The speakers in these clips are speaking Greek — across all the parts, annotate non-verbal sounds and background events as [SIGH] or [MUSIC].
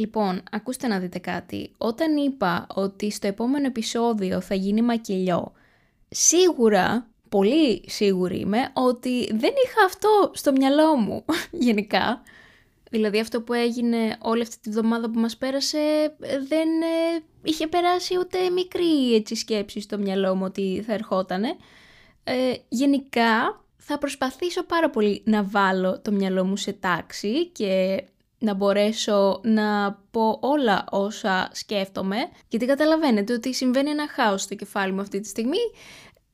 Λοιπόν, ακούστε να δείτε κάτι. Όταν είπα ότι στο επόμενο επεισόδιο θα γίνει μακελιό, σίγουρα, πολύ σίγουρη είμαι, ότι δεν είχα αυτό στο μυαλό μου, [LAUGHS] γενικά. Δηλαδή αυτό που έγινε όλη αυτή τη βδομάδα που μας πέρασε δεν ε, είχε περάσει ούτε μικρή έτσι, σκέψη στο μυαλό μου ότι θα ερχότανε. Ε, γενικά θα προσπαθήσω πάρα πολύ να βάλω το μυαλό μου σε τάξη και να μπορέσω να πω όλα όσα σκέφτομαι, γιατί καταλαβαίνετε ότι συμβαίνει ένα χάος στο κεφάλι μου αυτή τη στιγμή.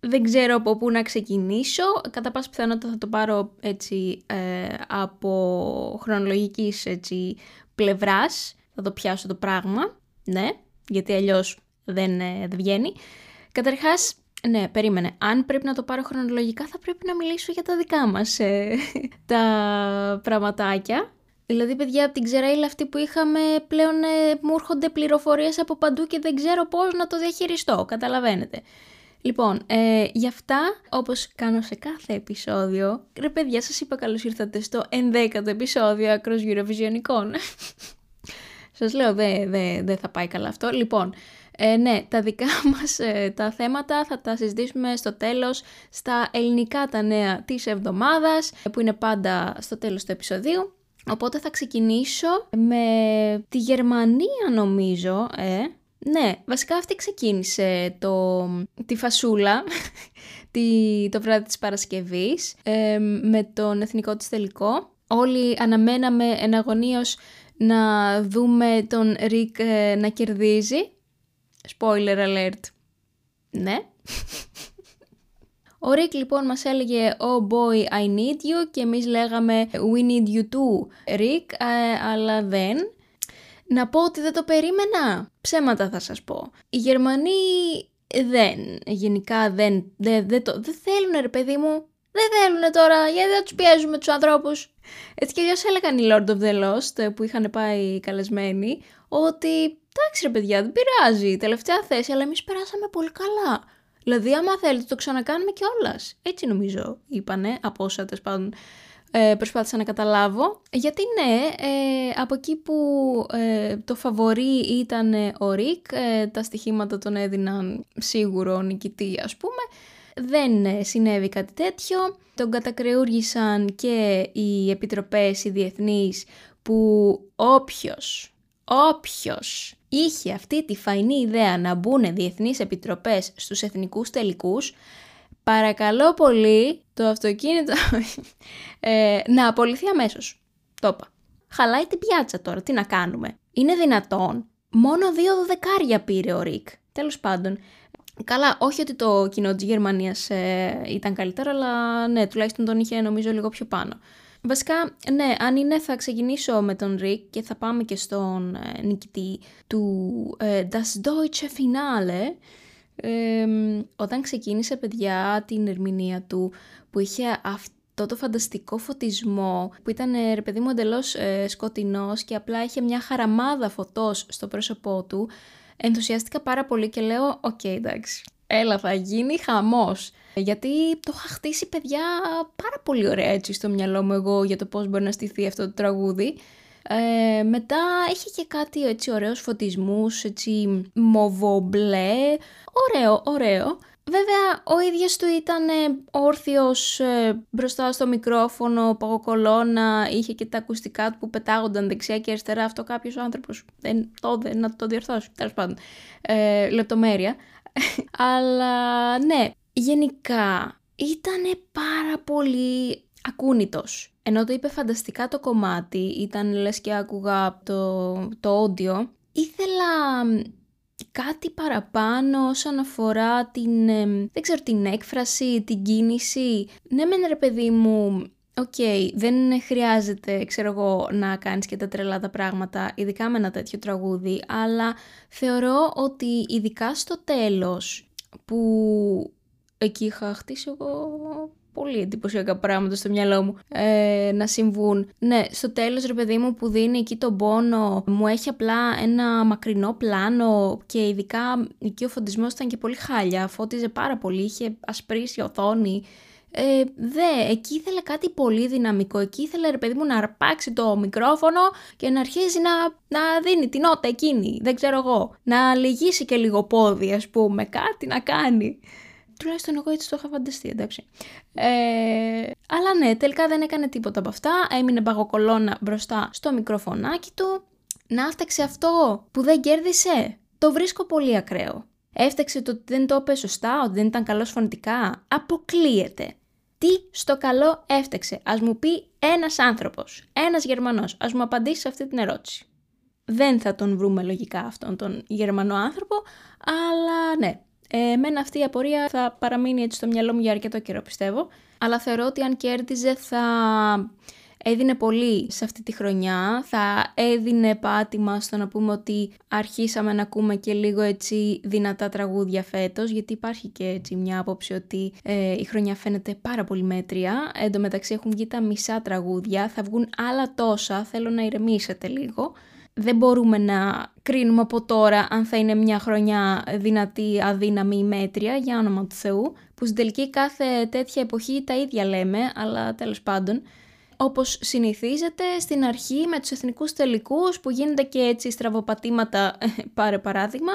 Δεν ξέρω από πού να ξεκινήσω, κατά πάση πιθανότητα θα το πάρω έτσι ε, από χρονολογικής έτσι, πλευράς, θα το πιάσω το πράγμα, ναι, γιατί αλλιώς δεν, ε, δεν βγαίνει. Καταρχάς, ναι, περίμενε. Αν πρέπει να το πάρω χρονολογικά θα πρέπει να μιλήσω για τα δικά μας ε, [LAUGHS] τα πραγματάκια. Δηλαδή, παιδιά, από την ξεραίλα αυτή που είχαμε, πλέον ε, μου έρχονται πληροφορίες από παντού και δεν ξέρω πώς να το διαχειριστώ, καταλαβαίνετε. Λοιπόν, ε, γι' αυτά, όπως κάνω σε κάθε επεισόδιο, ρε παιδιά, σας είπα καλώς ήρθατε στο 11ο επεισόδιο Ακρός Eurovisionικών. [LAUGHS] σας λέω, δεν δε, δε θα πάει καλά αυτό. Λοιπόν, ε, ναι, τα δικά [LAUGHS] μας ε, τα θέματα θα τα συζητήσουμε στο τέλος στα ελληνικά τα νέα της εβδομάδας, που είναι πάντα στο τέλος του επεισοδίου. Οπότε θα ξεκινήσω με τη Γερμανία νομίζω, ε. Ναι, βασικά αυτή ξεκίνησε το, τη φασούλα [LAUGHS] τη, το βράδυ της Παρασκευής ε, με τον εθνικό της τελικό. Όλοι αναμέναμε εναγωνίως να δούμε τον Ρικ ε, να κερδίζει. Spoiler alert. Ναι. [LAUGHS] Ο Ρικ λοιπόν μας έλεγε «Oh boy, I need you» και εμείς λέγαμε «We need you too, Rick», ε, αλλά δεν. Να πω ότι δεν το περίμενα. Ψέματα θα σας πω. Οι Γερμανοί δεν, γενικά δεν, δεν, δεν, το, δεν θέλουν ρε παιδί μου. Δεν θέλουν τώρα, γιατί δεν τους πιέζουμε τους ανθρώπους. Έτσι κι αλλιώς έλεγαν οι Lord of the Lost που είχαν πάει καλεσμένοι ότι εντάξει ρε παιδιά δεν πειράζει, τελευταία θέση αλλά εμείς περάσαμε πολύ καλά. Δηλαδή, άμα θέλετε, το ξανακάνουμε κιόλας. Έτσι νομίζω είπανε, από όσα τέλος πάντων ε, προσπάθησα να καταλάβω. Γιατί ναι, ε, από εκεί που ε, το φαβορή ήταν ο Ρικ, ε, τα στοιχήματα τον έδιναν σίγουρο νικητή ας πούμε, δεν συνέβη κάτι τέτοιο. Τον κατακρεούργησαν και οι επιτροπές οι διεθνείς που όποιος, όποιος είχε αυτή τη φαϊνή ιδέα να μπουν διεθνείς επιτροπές στους εθνικούς τελικούς, παρακαλώ πολύ το αυτοκίνητο [LAUGHS] ε, να απολυθεί αμέσως. Το είπα. Χαλάει την πιάτσα τώρα, τι να κάνουμε. Είναι δυνατόν. Μόνο δύο δεκάρια πήρε ο Ρικ. Τέλος πάντων, Καλά, όχι ότι το κοινό της Γερμανίας ε, ήταν καλύτερο, αλλά ναι, τουλάχιστον τον είχε νομίζω λίγο πιο πάνω. Βασικά, ναι, αν είναι θα ξεκινήσω με τον Ρικ και θα πάμε και στον ε, νικητή του ε, Das Deutsche Finale. όταν ξεκίνησε, παιδιά, την ερμηνεία του που είχε αυτό το φανταστικό φωτισμό που ήταν, ε, ρε παιδί μου, εντελώς ε, σκοτεινός και απλά είχε μια χαραμάδα φωτός στο πρόσωπό του, ενθουσιάστηκα πάρα πολύ και λέω, OK, okay, εντάξει, έλα θα γίνει χαμός. Γιατί το είχα χτίσει παιδιά πάρα πολύ ωραία έτσι στο μυαλό μου εγώ για το πώς μπορεί να στηθεί αυτό το τραγούδι. Ε, μετά έχει και κάτι έτσι ωραίους φωτισμούς, έτσι μοβομπλέ, ωραίο, ωραίο. Βέβαια, ο ίδιος του ήταν όρθιος ε, μπροστά στο μικρόφωνο, παγοκολώνα, είχε και τα ακουστικά του που πετάγονταν δεξιά και αριστερά. Αυτό κάποιος άνθρωπος δεν το να το διορθώσει, τέλος πάντων. Ε, λεπτομέρεια. [LAUGHS] Αλλά ναι, γενικά ήταν πάρα πολύ ακούνητος. Ενώ το είπε φανταστικά το κομμάτι, ήταν λες και άκουγα το, το audio, ήθελα κάτι παραπάνω όσον αφορά την, δεν ξέρω, την έκφραση, την κίνηση. Ναι μεν ρε παιδί μου, OK, okay, δεν χρειάζεται, ξέρω εγώ, να κάνεις και τα τρελά τα πράγματα, ειδικά με ένα τέτοιο τραγούδι, αλλά θεωρώ ότι ειδικά στο τέλος, που εκεί είχα χτίσει εγώ πολύ εντυπωσιακά πράγματα στο μυαλό μου ε, να συμβούν. Ναι, στο τέλος ρε παιδί μου που δίνει εκεί τον πόνο μου έχει απλά ένα μακρινό πλάνο και ειδικά εκεί ο φωτισμός ήταν και πολύ χάλια, φώτιζε πάρα πολύ, είχε ασπρίσει οθόνη Ε, δε, εκεί ήθελε κάτι πολύ δυναμικό. Εκεί ήθελε ρε παιδί μου να αρπάξει το μικρόφωνο και να αρχίσει να, να δίνει την νότα εκείνη. Δεν ξέρω εγώ. Να λυγίσει και λίγο πόδι, ας πούμε. Κάτι να κάνει. Τουλάχιστον εγώ έτσι το είχα φανταστεί, εντάξει. Ε, αλλά ναι, τελικά δεν έκανε τίποτα από αυτά. Έμεινε παγοκολόνα μπροστά στο μικροφωνάκι του. Να έφταξε αυτό που δεν κέρδισε. Το βρίσκω πολύ ακραίο. Έφταξε το ότι δεν το είπε σωστά, ότι δεν ήταν καλός φωνητικά. Αποκλείεται. Τι στο καλό έφταξε. Ας μου πει ένας άνθρωπος, ένας Γερμανός, ας μου απαντήσει σε αυτή την ερώτηση. Δεν θα τον βρούμε λογικά αυτόν τον Γερμανό άνθρωπο, αλλά ναι, Εμένα αυτή η απορία θα παραμείνει έτσι στο μυαλό μου για αρκετό καιρό πιστεύω. Αλλά θεωρώ ότι αν κέρδιζε θα έδινε πολύ σε αυτή τη χρονιά, θα έδινε πάτημα στο να πούμε ότι αρχίσαμε να ακούμε και λίγο έτσι δυνατά τραγούδια φέτος, γιατί υπάρχει και έτσι μια άποψη ότι ε, η χρονιά φαίνεται πάρα πολύ μέτρια. Εν τω μεταξύ έχουν βγει τα μισά τραγούδια, θα βγουν άλλα τόσα, θέλω να ηρεμήσετε λίγο δεν μπορούμε να κρίνουμε από τώρα αν θα είναι μια χρονιά δυνατή, αδύναμη ή μέτρια, για όνομα του Θεού, που στην τελική κάθε τέτοια εποχή τα ίδια λέμε, αλλά τέλος πάντων. Όπως συνηθίζεται στην αρχή με τους εθνικούς τελικούς που γίνονται και έτσι στραβοπατήματα, [LAUGHS] πάρε παράδειγμα,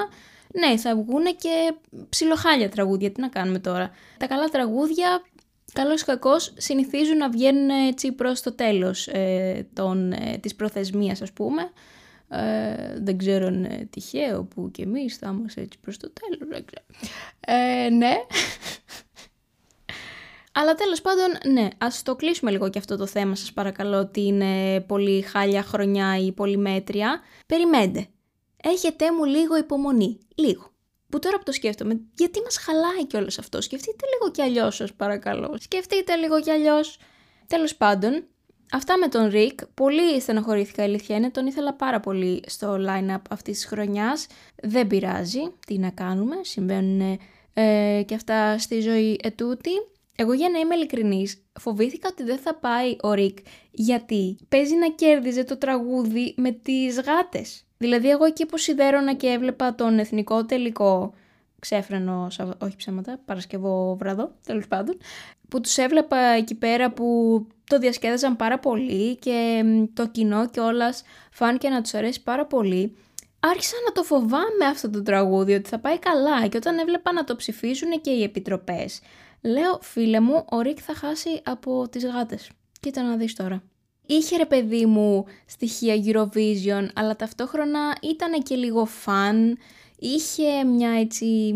ναι θα βγουν και ψιλοχάλια τραγούδια, τι να κάνουμε τώρα; Τα καλά τραγούδια Καλώς ή κακός συνηθίζουν να βγαίνουν έτσι προς το τέλος ε, των, ε, της προθεσμίας ας πούμε ε, δεν ξέρω αν είναι τυχαίο που και εμείς θα είμαστε έτσι προς το τέλος, δεν ξέρω. Ε, ναι. [LAUGHS] Αλλά τέλος πάντων, ναι, ας το κλείσουμε λίγο και αυτό το θέμα σας παρακαλώ ότι είναι πολύ χάλια χρονιά ή πολύ μέτρια. Περιμένετε. Έχετε μου λίγο υπομονή. Λίγο. Που τώρα που το σκέφτομαι, γιατί μας χαλάει και όλο αυτό; Σκεφτείτε λίγο κι αλλιώς σας παρακαλώ. Σκεφτείτε λίγο κι αλλιώς. Τέλος πάντων, Αυτά με τον Ρικ, πολύ στενοχωρήθηκα η αλήθεια είναι, τον ήθελα πάρα πολύ στο line-up αυτής της χρονιάς. Δεν πειράζει, τι να κάνουμε, συμβαίνουν ε, και αυτά στη ζωή ετούτη. Εγώ για να είμαι ειλικρινής, φοβήθηκα ότι δεν θα πάει ο Ρικ, γιατί παίζει να κέρδιζε το τραγούδι με τις γάτες. Δηλαδή εγώ εκεί που σιδέρωνα και έβλεπα τον εθνικό τελικό, ξέφρενο, όχι ψέματα, Παρασκευό βραδό, τέλος πάντων, που τους έβλεπα εκεί πέρα που το διασκέδαζαν πάρα πολύ και το κοινό κιόλας φάνηκε να τους αρέσει πάρα πολύ. Άρχισα να το φοβάμαι αυτό το τραγούδι, ότι θα πάει καλά και όταν έβλεπα να το ψηφίζουν και οι επιτροπές, λέω φίλε μου, ο Ρίκ θα χάσει από τις γάτες. Κοίτα να δεις τώρα. Είχε ρε παιδί μου στοιχεία Eurovision, αλλά ταυτόχρονα ήταν και λίγο φαν, είχε μια έτσι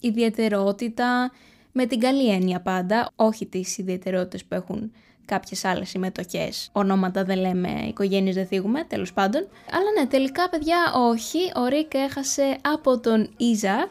ιδιαιτερότητα, με την καλή έννοια πάντα, όχι τις ιδιαιτερότητες που έχουν κάποιες άλλες συμμετοχές. Ονόματα δεν λέμε, οικογένειες δεν θίγουμε, τέλος πάντων. Αλλά ναι, τελικά παιδιά όχι, ο Ρίκ έχασε από τον Ιζακ,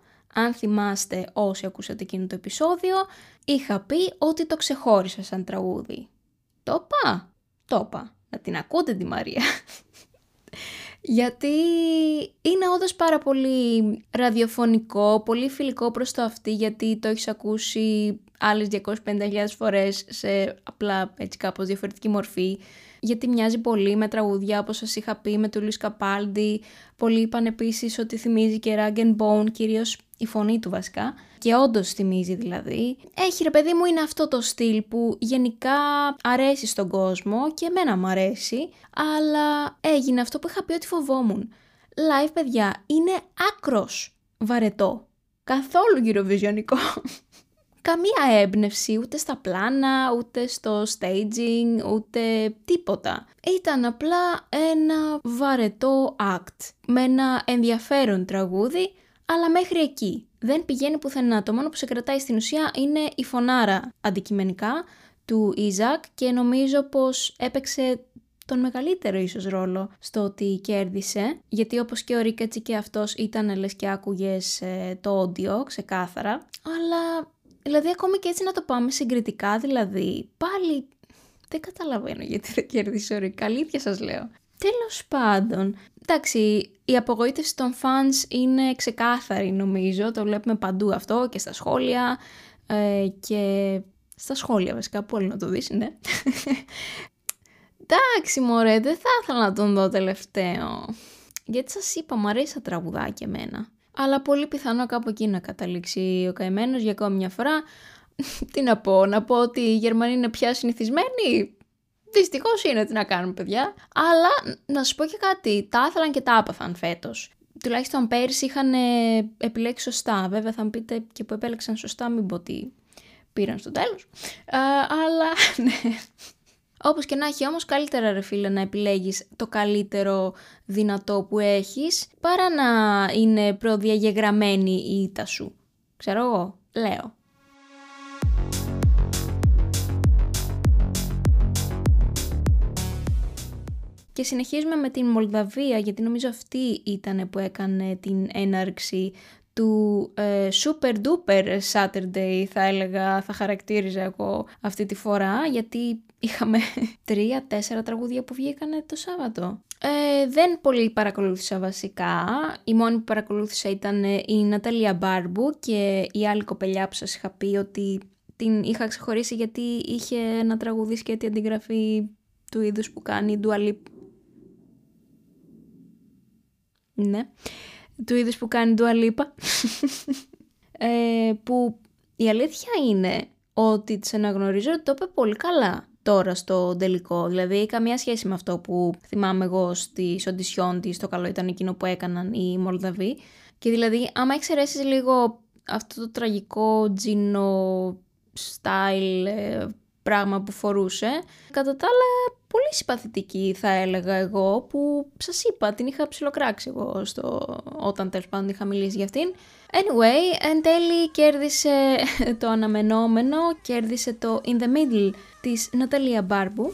αν θυμάστε όσοι ακούσατε εκείνο το επεισόδιο, είχα πει ότι το ξεχώρισα σαν τραγούδι. Το είπα, το είπα. Να την ακούτε τη Μαρία. [LAUGHS] Γιατί είναι όντως πάρα πολύ ραδιοφωνικό, πολύ φιλικό προς το αυτή, γιατί το έχεις ακούσει άλλες 250.000 φορές σε απλά έτσι κάπως διαφορετική μορφή γιατί μοιάζει πολύ με τραγούδια όπως σας είχα πει με του Λουίς Καπάλντι. Πολλοί είπαν επίσης ότι θυμίζει και Rag Bone, κυρίως η φωνή του βασικά. Και όντως θυμίζει δηλαδή. Έχει ρε παιδί μου είναι αυτό το στυλ που γενικά αρέσει στον κόσμο και εμένα μου αρέσει. Αλλά έγινε αυτό που είχα πει ότι φοβόμουν. Live παιδιά είναι άκρος βαρετό. Καθόλου γυροβιζιονικό [LAUGHS] καμία έμπνευση ούτε στα πλάνα, ούτε στο staging, ούτε τίποτα. Ήταν απλά ένα βαρετό act, με ένα ενδιαφέρον τραγούδι, αλλά μέχρι εκεί. Δεν πηγαίνει πουθενά. Το μόνο που σε κρατάει στην ουσία είναι η φωνάρα αντικειμενικά του Ιζακ και νομίζω πως έπαιξε τον μεγαλύτερο ίσως ρόλο στο ότι κέρδισε, γιατί όπως και ο Ρίκατσι και αυτός ήταν λες και άκουγες ε, το όντιο ξεκάθαρα, αλλά Δηλαδή ακόμη και έτσι να το πάμε συγκριτικά δηλαδή, πάλι δεν καταλαβαίνω γιατί δεν κέρδισε ο Ρικ. Αλήθεια σας λέω. Τέλος πάντων, εντάξει, η απογοήτευση των fans είναι ξεκάθαρη νομίζω, το βλέπουμε παντού αυτό και στα σχόλια ε, και στα σχόλια βασικά, που όλοι να το δεις, ναι. [LAUGHS] εντάξει μωρέ, δεν θα ήθελα να τον δω τελευταίο. Γιατί σας είπα, μου αρέσει τα τραγουδάκια εμένα. Αλλά πολύ πιθανό κάπου εκεί να καταλήξει ο καημένος για ακόμη μια φορά. [LAUGHS] Τι να πω, να πω ότι οι Γερμανοί είναι πια συνηθισμένοι; Δυστυχώς είναι, τι να κάνουμε, παιδιά. Αλλά να σα πω και κάτι. Τα ήθελαν και τα άπαθαν φέτος. Τουλάχιστον πέρυσι είχαν επιλέξει σωστά. Βέβαια θα μου πείτε και που επέλεξαν σωστά, μην πω ότι πήραν στο τέλος. αλλά [LAUGHS] ναι. Όπως και να έχει όμως καλύτερα ρε φίλε να επιλέγεις το καλύτερο δυνατό που έχεις παρά να είναι προδιαγεγραμμένη η ήττα σου. Ξέρω εγώ, λέω. Και συνεχίζουμε με την Μολδαβία γιατί νομίζω αυτή ήταν που έκανε την έναρξη του ε, super duper Saturday θα έλεγα, θα χαρακτήριζα εγώ αυτή τη φορά γιατί είχαμε [LAUGHS] τρία-τέσσερα τραγούδια που βγήκανε το Σάββατο. Ε, δεν πολύ παρακολούθησα βασικά. Η μόνη που παρακολούθησα ήταν η Ναταλία Μπάρμπου και η άλλη κοπελιά που σας είχα πει ότι την είχα ξεχωρίσει γιατί είχε ένα τραγουδί και την αντιγραφή του είδους που κάνει η Dua Ναι του είδους που κάνει του αλίπα. ε, που η αλήθεια είναι ότι τις αναγνωρίζω ότι το είπε πολύ καλά τώρα στο τελικό. Δηλαδή, καμία σχέση με αυτό που θυμάμαι εγώ στη οντισιόν της, το καλό ήταν εκείνο που έκαναν οι Μολδαβοί. Και δηλαδή, άμα εξαιρέσεις λίγο αυτό το τραγικό τζίνο style ε, πράγμα που φορούσε, κατά τα άλλα πολύ συμπαθητική θα έλεγα εγώ που σας είπα την είχα ψιλοκράξει εγώ στο... όταν τέλος πάντων είχα μιλήσει για αυτήν. Anyway, εν τέλει κέρδισε [LAUGHS] το αναμενόμενο, κέρδισε το In the Middle της Ναταλία Μπάρμπου.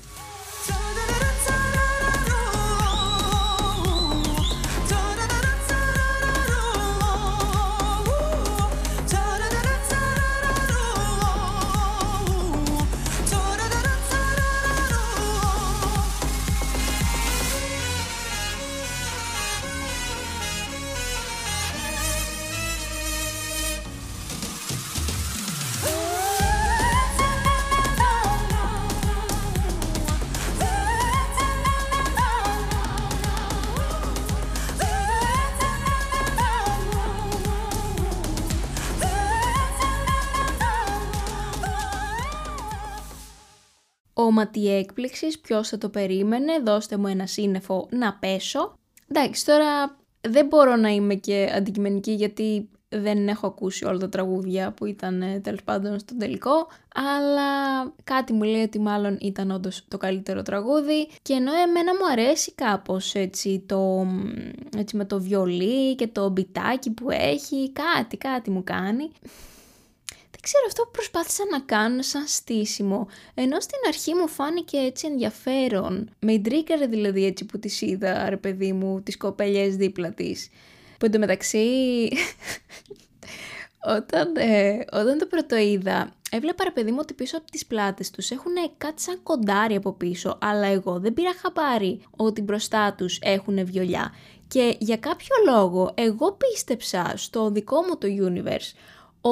Όματι έκπληξης, ποιος θα το περίμενε, δώστε μου ένα σύννεφο να πέσω. Εντάξει, τώρα δεν μπορώ να είμαι και αντικειμενική γιατί δεν έχω ακούσει όλα τα τραγούδια που ήταν ε, τέλος πάντων στο τελικό, αλλά κάτι μου λέει ότι μάλλον ήταν όντως το καλύτερο τραγούδι και ενώ εμένα μου αρέσει κάπως έτσι, το, έτσι με το βιολί και το μπιτάκι που έχει, κάτι, κάτι μου κάνει ξέρω αυτό που προσπάθησα να κάνω σαν στήσιμο, ενώ στην αρχή μου φάνηκε έτσι ενδιαφέρον. Με ιντρίκαρε δηλαδή έτσι που τις είδα, ρε παιδί μου, τις κοπέλιες δίπλα της. Που εντωμεταξύ, [LAUGHS] όταν, ε, όταν το πρώτο είδα, έβλεπα ρε παιδί μου ότι πίσω από τις πλάτες τους έχουν κάτι σαν κοντάρι από πίσω, αλλά εγώ δεν πήρα χαμπάρι ότι μπροστά τους έχουν βιολιά. Και για κάποιο λόγο εγώ πίστεψα στο δικό μου το universe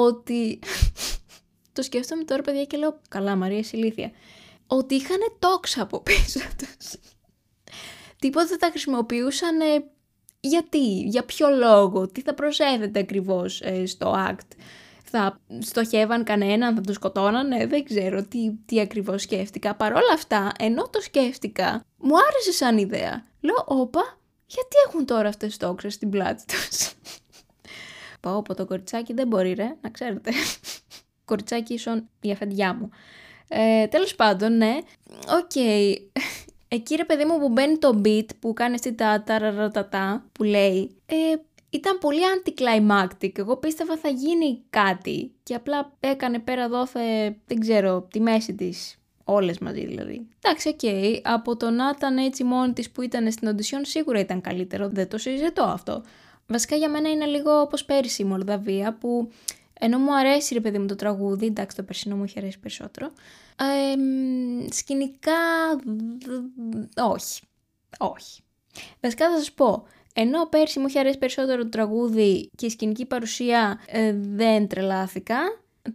ότι... [LAUGHS] το σκέφτομαι τώρα παιδιά και λέω, καλά Μαρία ηλίθεια. Ότι είχαν τόξα από πίσω τους. Τίποτα τα χρησιμοποιούσαν γιατί, για ποιο λόγο, τι θα προσέθετε ακριβώς ε, στο act; Θα στοχεύαν κανέναν, θα το σκοτώνανε, δεν ξέρω τι, τι ακριβώς σκέφτηκα. Παρ' όλα αυτά, ενώ το σκέφτηκα, μου άρεσε σαν ιδέα. Λέω, όπα, γιατί έχουν τώρα αυτές τις τόξες στην πλάτη τους; Πω, από το κοριτσάκι δεν μπορεί ρε, να ξέρετε. [LAUGHS] κοριτσάκι ίσον η αφεντιά μου. Ε, τέλος πάντων, ναι. OK. Okay. Εκεί ρε παιδί μου που μπαίνει το beat που κάνει αυτή τα ταραρατατά που λέει, ε, ήταν πολύ anticlimactic. Εγώ πίστευα θα γίνει κάτι και απλά έκανε πέρα δόθε, δεν ξέρω, τη μέση της. Όλες μαζί δηλαδή. Εντάξει, OK. Okay. Από το να ήταν έτσι μόνη της που ήταν στην οντισιόν σίγουρα ήταν καλύτερο. Δεν το συζητώ αυτό. Βασικά για μένα είναι λίγο όπως πέρυσι η Μολδαβία που Ενώ μου αρέσει ρε παιδί μου το τραγούδι, εντάξει το περσινό μου έχει αρέσει περισσότερο, ε, σκηνικά όχι, όχι. Βασικά θα σας πω, ενώ πέρσι μου είχε αρέσει περισσότερο το τραγούδι και η σκηνική παρουσία ε, δεν τρελάθηκα,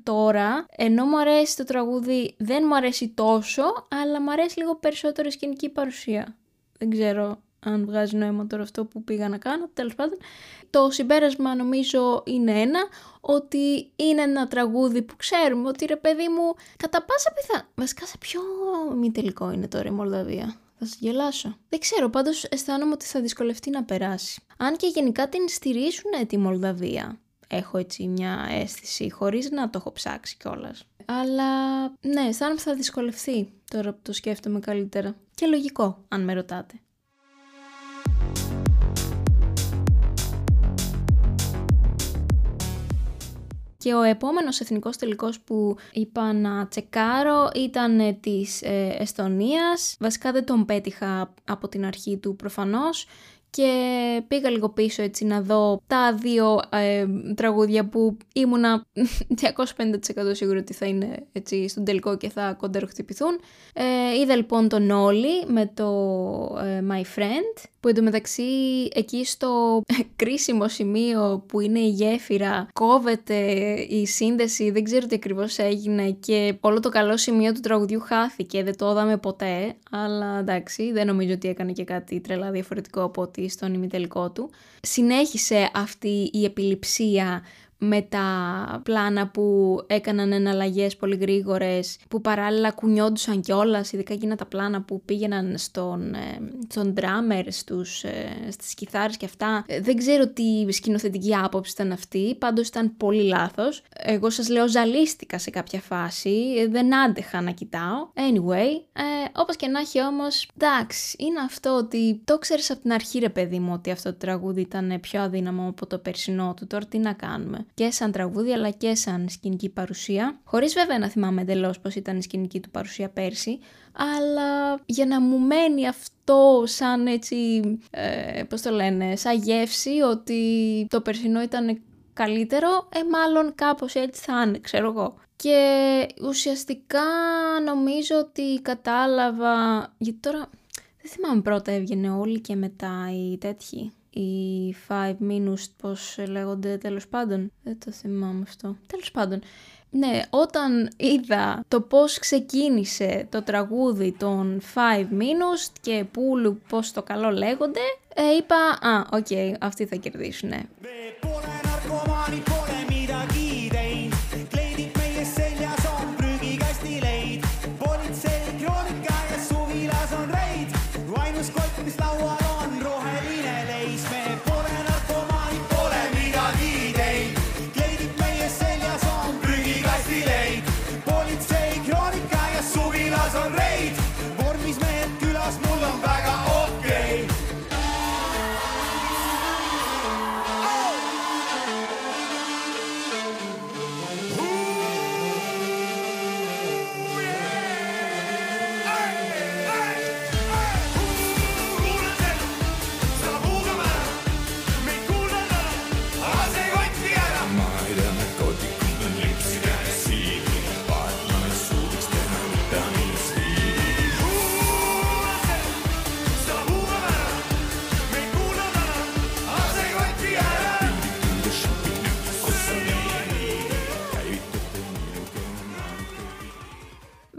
τώρα, ενώ μου αρέσει το τραγούδι, δεν μου αρέσει τόσο, αλλά μου αρέσει λίγο περισσότερο η σκηνική παρουσία. Δεν ξέρω αν βγάζει νόημα τώρα αυτό που πήγα να κάνω, τέλος πάντων. Το συμπέρασμα νομίζω είναι ένα, ότι είναι ένα τραγούδι που ξέρουμε ότι ρε παιδί μου κατά πάσα πιθανότητα. Βασικά σε ποιο μη τελικό είναι τώρα η Μολδαβία; Θα σας γελάσω. Δεν ξέρω, πάντως αισθάνομαι ότι θα δυσκολευτεί να περάσει. Αν και γενικά την στηρίζουν τη Μολδαβία. Έχω έτσι μια αίσθηση, χωρίς να το έχω ψάξει κιόλας. Αλλά ναι, αισθάνομαι ότι θα δυσκολευτεί τώρα που το σκέφτομαι καλύτερα. Και λογικό, αν με ρωτάτε. Και ο επόμενος εθνικός τελικός που είπα να τσεκάρω ήταν της ε, Εστονίας. Βασικά δεν τον πέτυχα από την αρχή του προφανώς και πήγα λίγο πίσω έτσι να δω τα δύο ε, τραγούδια που ήμουνα 250% σίγουρο ότι θα είναι έτσι στον τελικό και θα κοντεροχτυπηθούν. Ε, είδα λοιπόν τον Όλη με το ε, My Friend που εντωμεταξύ εκεί στο κρίσιμο σημείο που είναι η γέφυρα κόβεται η σύνδεση, δεν ξέρω τι ακριβώς έγινε και όλο το καλό σημείο του τραγουδιού χάθηκε, δεν το είδαμε ποτέ, αλλά εντάξει δεν νομίζω ότι έκανε και κάτι τρελά διαφορετικό από ότι στον ημιτελικό του. Συνέχισε αυτή η επιληψία με τα πλάνα που έκαναν εναλλαγές πολύ γρήγορες, που παράλληλα κουνιόντουσαν κιόλας, ειδικά εκείνα τα πλάνα που πήγαιναν στον, ε, στον drummer, στους, ε, στις κιθάρες και αυτά. Ε, δεν ξέρω τι σκηνοθετική άποψη ήταν αυτή, πάντως ήταν πολύ λάθος. Εγώ σας λέω ζαλίστηκα σε κάποια φάση, δεν άντεχα να κοιτάω. Anyway, ε, όπως και να έχει όμως, εντάξει, είναι αυτό ότι το ξέρεις από την αρχή ρε παιδί μου ότι αυτό το τραγούδι ήταν πιο αδύναμο από το περσινό του, τώρα τι να κάνουμε και σαν τραγούδι αλλά και σαν σκηνική παρουσία. Χωρίς βέβαια να θυμάμαι εντελώς πώς ήταν η σκηνική του παρουσία πέρσι, αλλά για να μου μένει αυτό σαν έτσι, ε, πώς το λένε, σαν γεύση ότι το περσινό ήταν καλύτερο, ε μάλλον κάπως έτσι θα είναι, ξέρω εγώ. Και ουσιαστικά νομίζω ότι κατάλαβα, γιατί τώρα δεν θυμάμαι πρώτα έβγαινε όλοι και μετά οι τέτοιοι οι five minus, πώς λέγονται τέλος πάντων. Δεν το θυμάμαι αυτό. Τέλος πάντων. Ναι, όταν είδα το πώς ξεκίνησε το τραγούδι των 5miinust και Puuluup πώς το καλό λέγονται, ε, είπα, α, OK, okay, αυτοί θα κερδίσουν.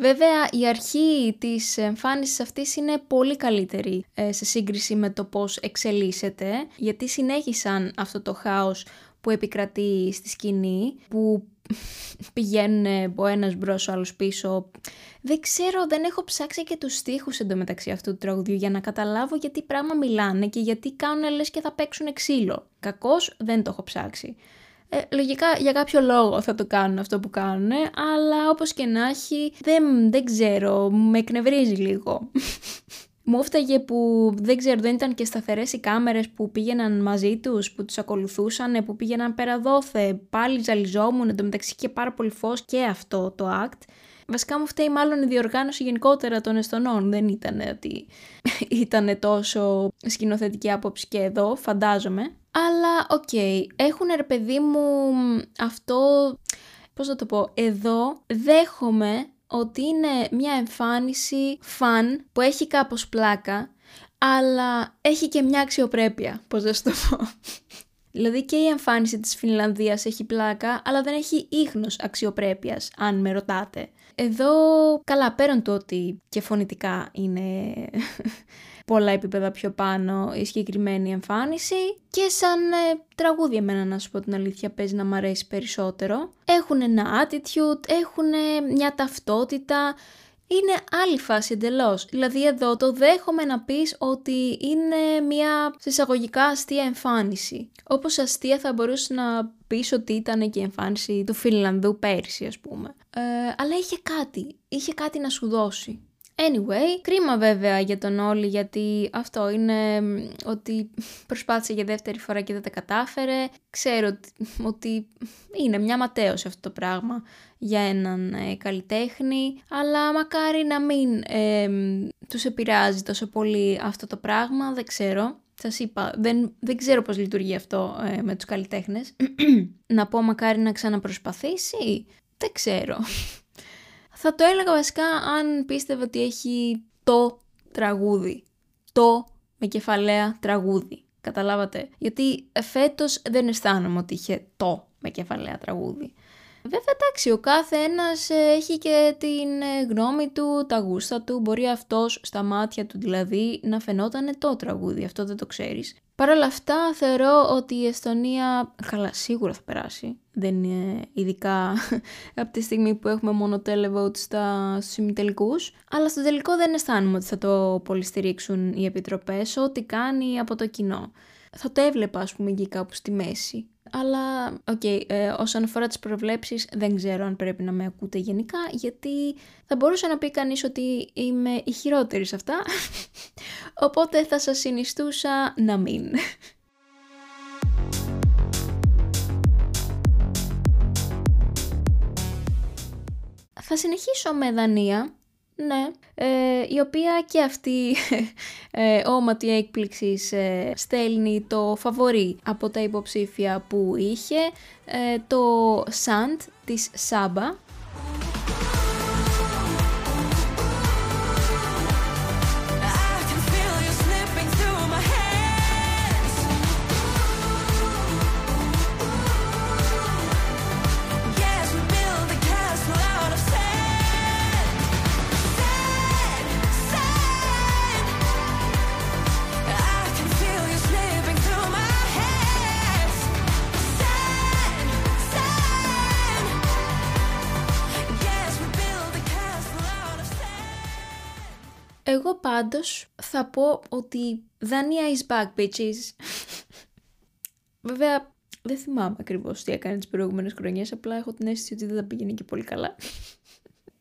Βέβαια η αρχή της εμφάνισης αυτής είναι πολύ καλύτερη ε, σε σύγκριση με το πώς εξελίσσεται γιατί συνέχισαν αυτό το χάος που επικρατεί στη σκηνή που [LAUGHS] πηγαίνουν ο ένας μπρος ο άλλος πίσω. Δεν ξέρω, δεν έχω ψάξει και τους στίχους εντωμεταξύ αυτού του τραγουδιού για να καταλάβω γιατί πράγμα μιλάνε και γιατί κάνουν λες και θα παίξουν ξύλο. Κακώς δεν το έχω ψάξει. Ε, λογικά για κάποιο λόγο θα το κάνουν αυτό που κάνουν, αλλά όπως και να έχει δεν, δεν ξέρω, με εκνευρίζει λίγο. [LAUGHS] Μου έφταιγε που δεν ξέρω, δεν ήταν και σταθερές οι κάμερες που πήγαιναν μαζί τους, που τους ακολουθούσαν, που πήγαιναν πέρα δόθε. Πάλι ζαλιζόμουν, εντωμεταξύ και πάρα πολύ φως και αυτό το act. Βασικά μου φταίει μάλλον η διοργάνωση γενικότερα των Εστονών. Δεν ήταν ότι [LAUGHS] ήταν τόσο σκηνοθετική άποψη και εδώ, φαντάζομαι. Αλλά OK, okay, έχουν ρε παιδί μου αυτό, πώς θα το πω, εδώ δέχομαι ότι είναι μια εμφάνιση φαν που έχει κάπως πλάκα, αλλά έχει και μια αξιοπρέπεια, πώς θα το πω. [LAUGHS] Δηλαδή και η εμφάνιση της Φινλανδίας έχει πλάκα, αλλά δεν έχει ίχνος αξιοπρέπειας, αν με ρωτάτε. Εδώ, καλά, πέραν το ότι και φωνητικά είναι [LAUGHS] πολλά επίπεδα πιο πάνω η συγκεκριμένη εμφάνιση και σαν ε, τραγούδια εμένα να σου πω την αλήθεια παίζει να μ' αρέσει περισσότερο. Έχουν ένα attitude, έχουν μια ταυτότητα, είναι άλλη φάση εντελώς. Δηλαδή εδώ το δέχομαι να πεις ότι είναι μια συσσαγωγικά αστεία εμφάνιση. Όπως αστεία θα μπορούσε να πεις ότι ήταν και η εμφάνιση του Φιλανδού πέρσι ας πούμε. Ε, αλλά είχε κάτι, είχε κάτι να σου δώσει. Anyway, κρίμα βέβαια για τον Όλη γιατί αυτό είναι ότι [LAUGHS] προσπάθησε για δεύτερη φορά και δεν τα κατάφερε. Ξέρω ότι, είναι μια ματέωση αυτό το πράγμα για έναν ε, καλλιτέχνη, αλλά μακάρι να μην ε, τους επηρεάζει τόσο πολύ αυτό το πράγμα, δεν ξέρω. Σας είπα, δεν, δεν ξέρω πώς λειτουργεί αυτό ε, με τους καλλιτέχνες. [CLEARS THROAT] να πω μακάρι να ξαναπροσπαθήσει, δεν ξέρω. Θα το έλεγα βασικά αν πίστευα ότι έχει το τραγούδι. Το με κεφαλαία τραγούδι. Καταλάβατε; Γιατί φέτος δεν αισθάνομαι ότι είχε το με κεφαλαία τραγούδι. Βέβαια εντάξει, ο κάθε ένας ε, έχει και την ε, γνώμη του, τα γούστα του, μπορεί αυτός στα μάτια του δηλαδή να φαινόταν το τραγούδι, αυτό δεν το ξέρεις. Παρ' όλα αυτά θεωρώ ότι η Εστονία, καλά σίγουρα θα περάσει, δεν είναι ειδικά [LAUGHS] από τη στιγμή που έχουμε μόνο televote στα, στους αλλά στο τελικό δεν αισθάνομαι ότι θα το πολυστηρίξουν οι επιτροπές, ό,τι κάνει από το κοινό. Θα το έβλεπα ας πούμε εκεί κάπου στη μέση. Αλλά, OK, okay, ε, όσον αφορά τις προβλέψεις, δεν ξέρω αν πρέπει να με ακούτε γενικά, γιατί θα μπορούσε να πει κανείς ότι είμαι η χειρότερη σε αυτά, [LAUGHS] οπότε θα σας συνιστούσα να μην. [LAUGHS] Θα συνεχίσω με Δανία, ναι, ε, η οποία και αυτή [LAUGHS] ε, όματι έκπληξης ε, στέλνει το φαβορί από τα υποψήφια που είχε, ε, το Σαντ της Σάμπα, πάντως θα πω ότι Δανία is back, bitches. Βέβαια, δεν θυμάμαι ακριβώς τι έκανε τις προηγούμενες χρονιές, απλά έχω την αίσθηση ότι δεν θα πήγαινε και πολύ καλά.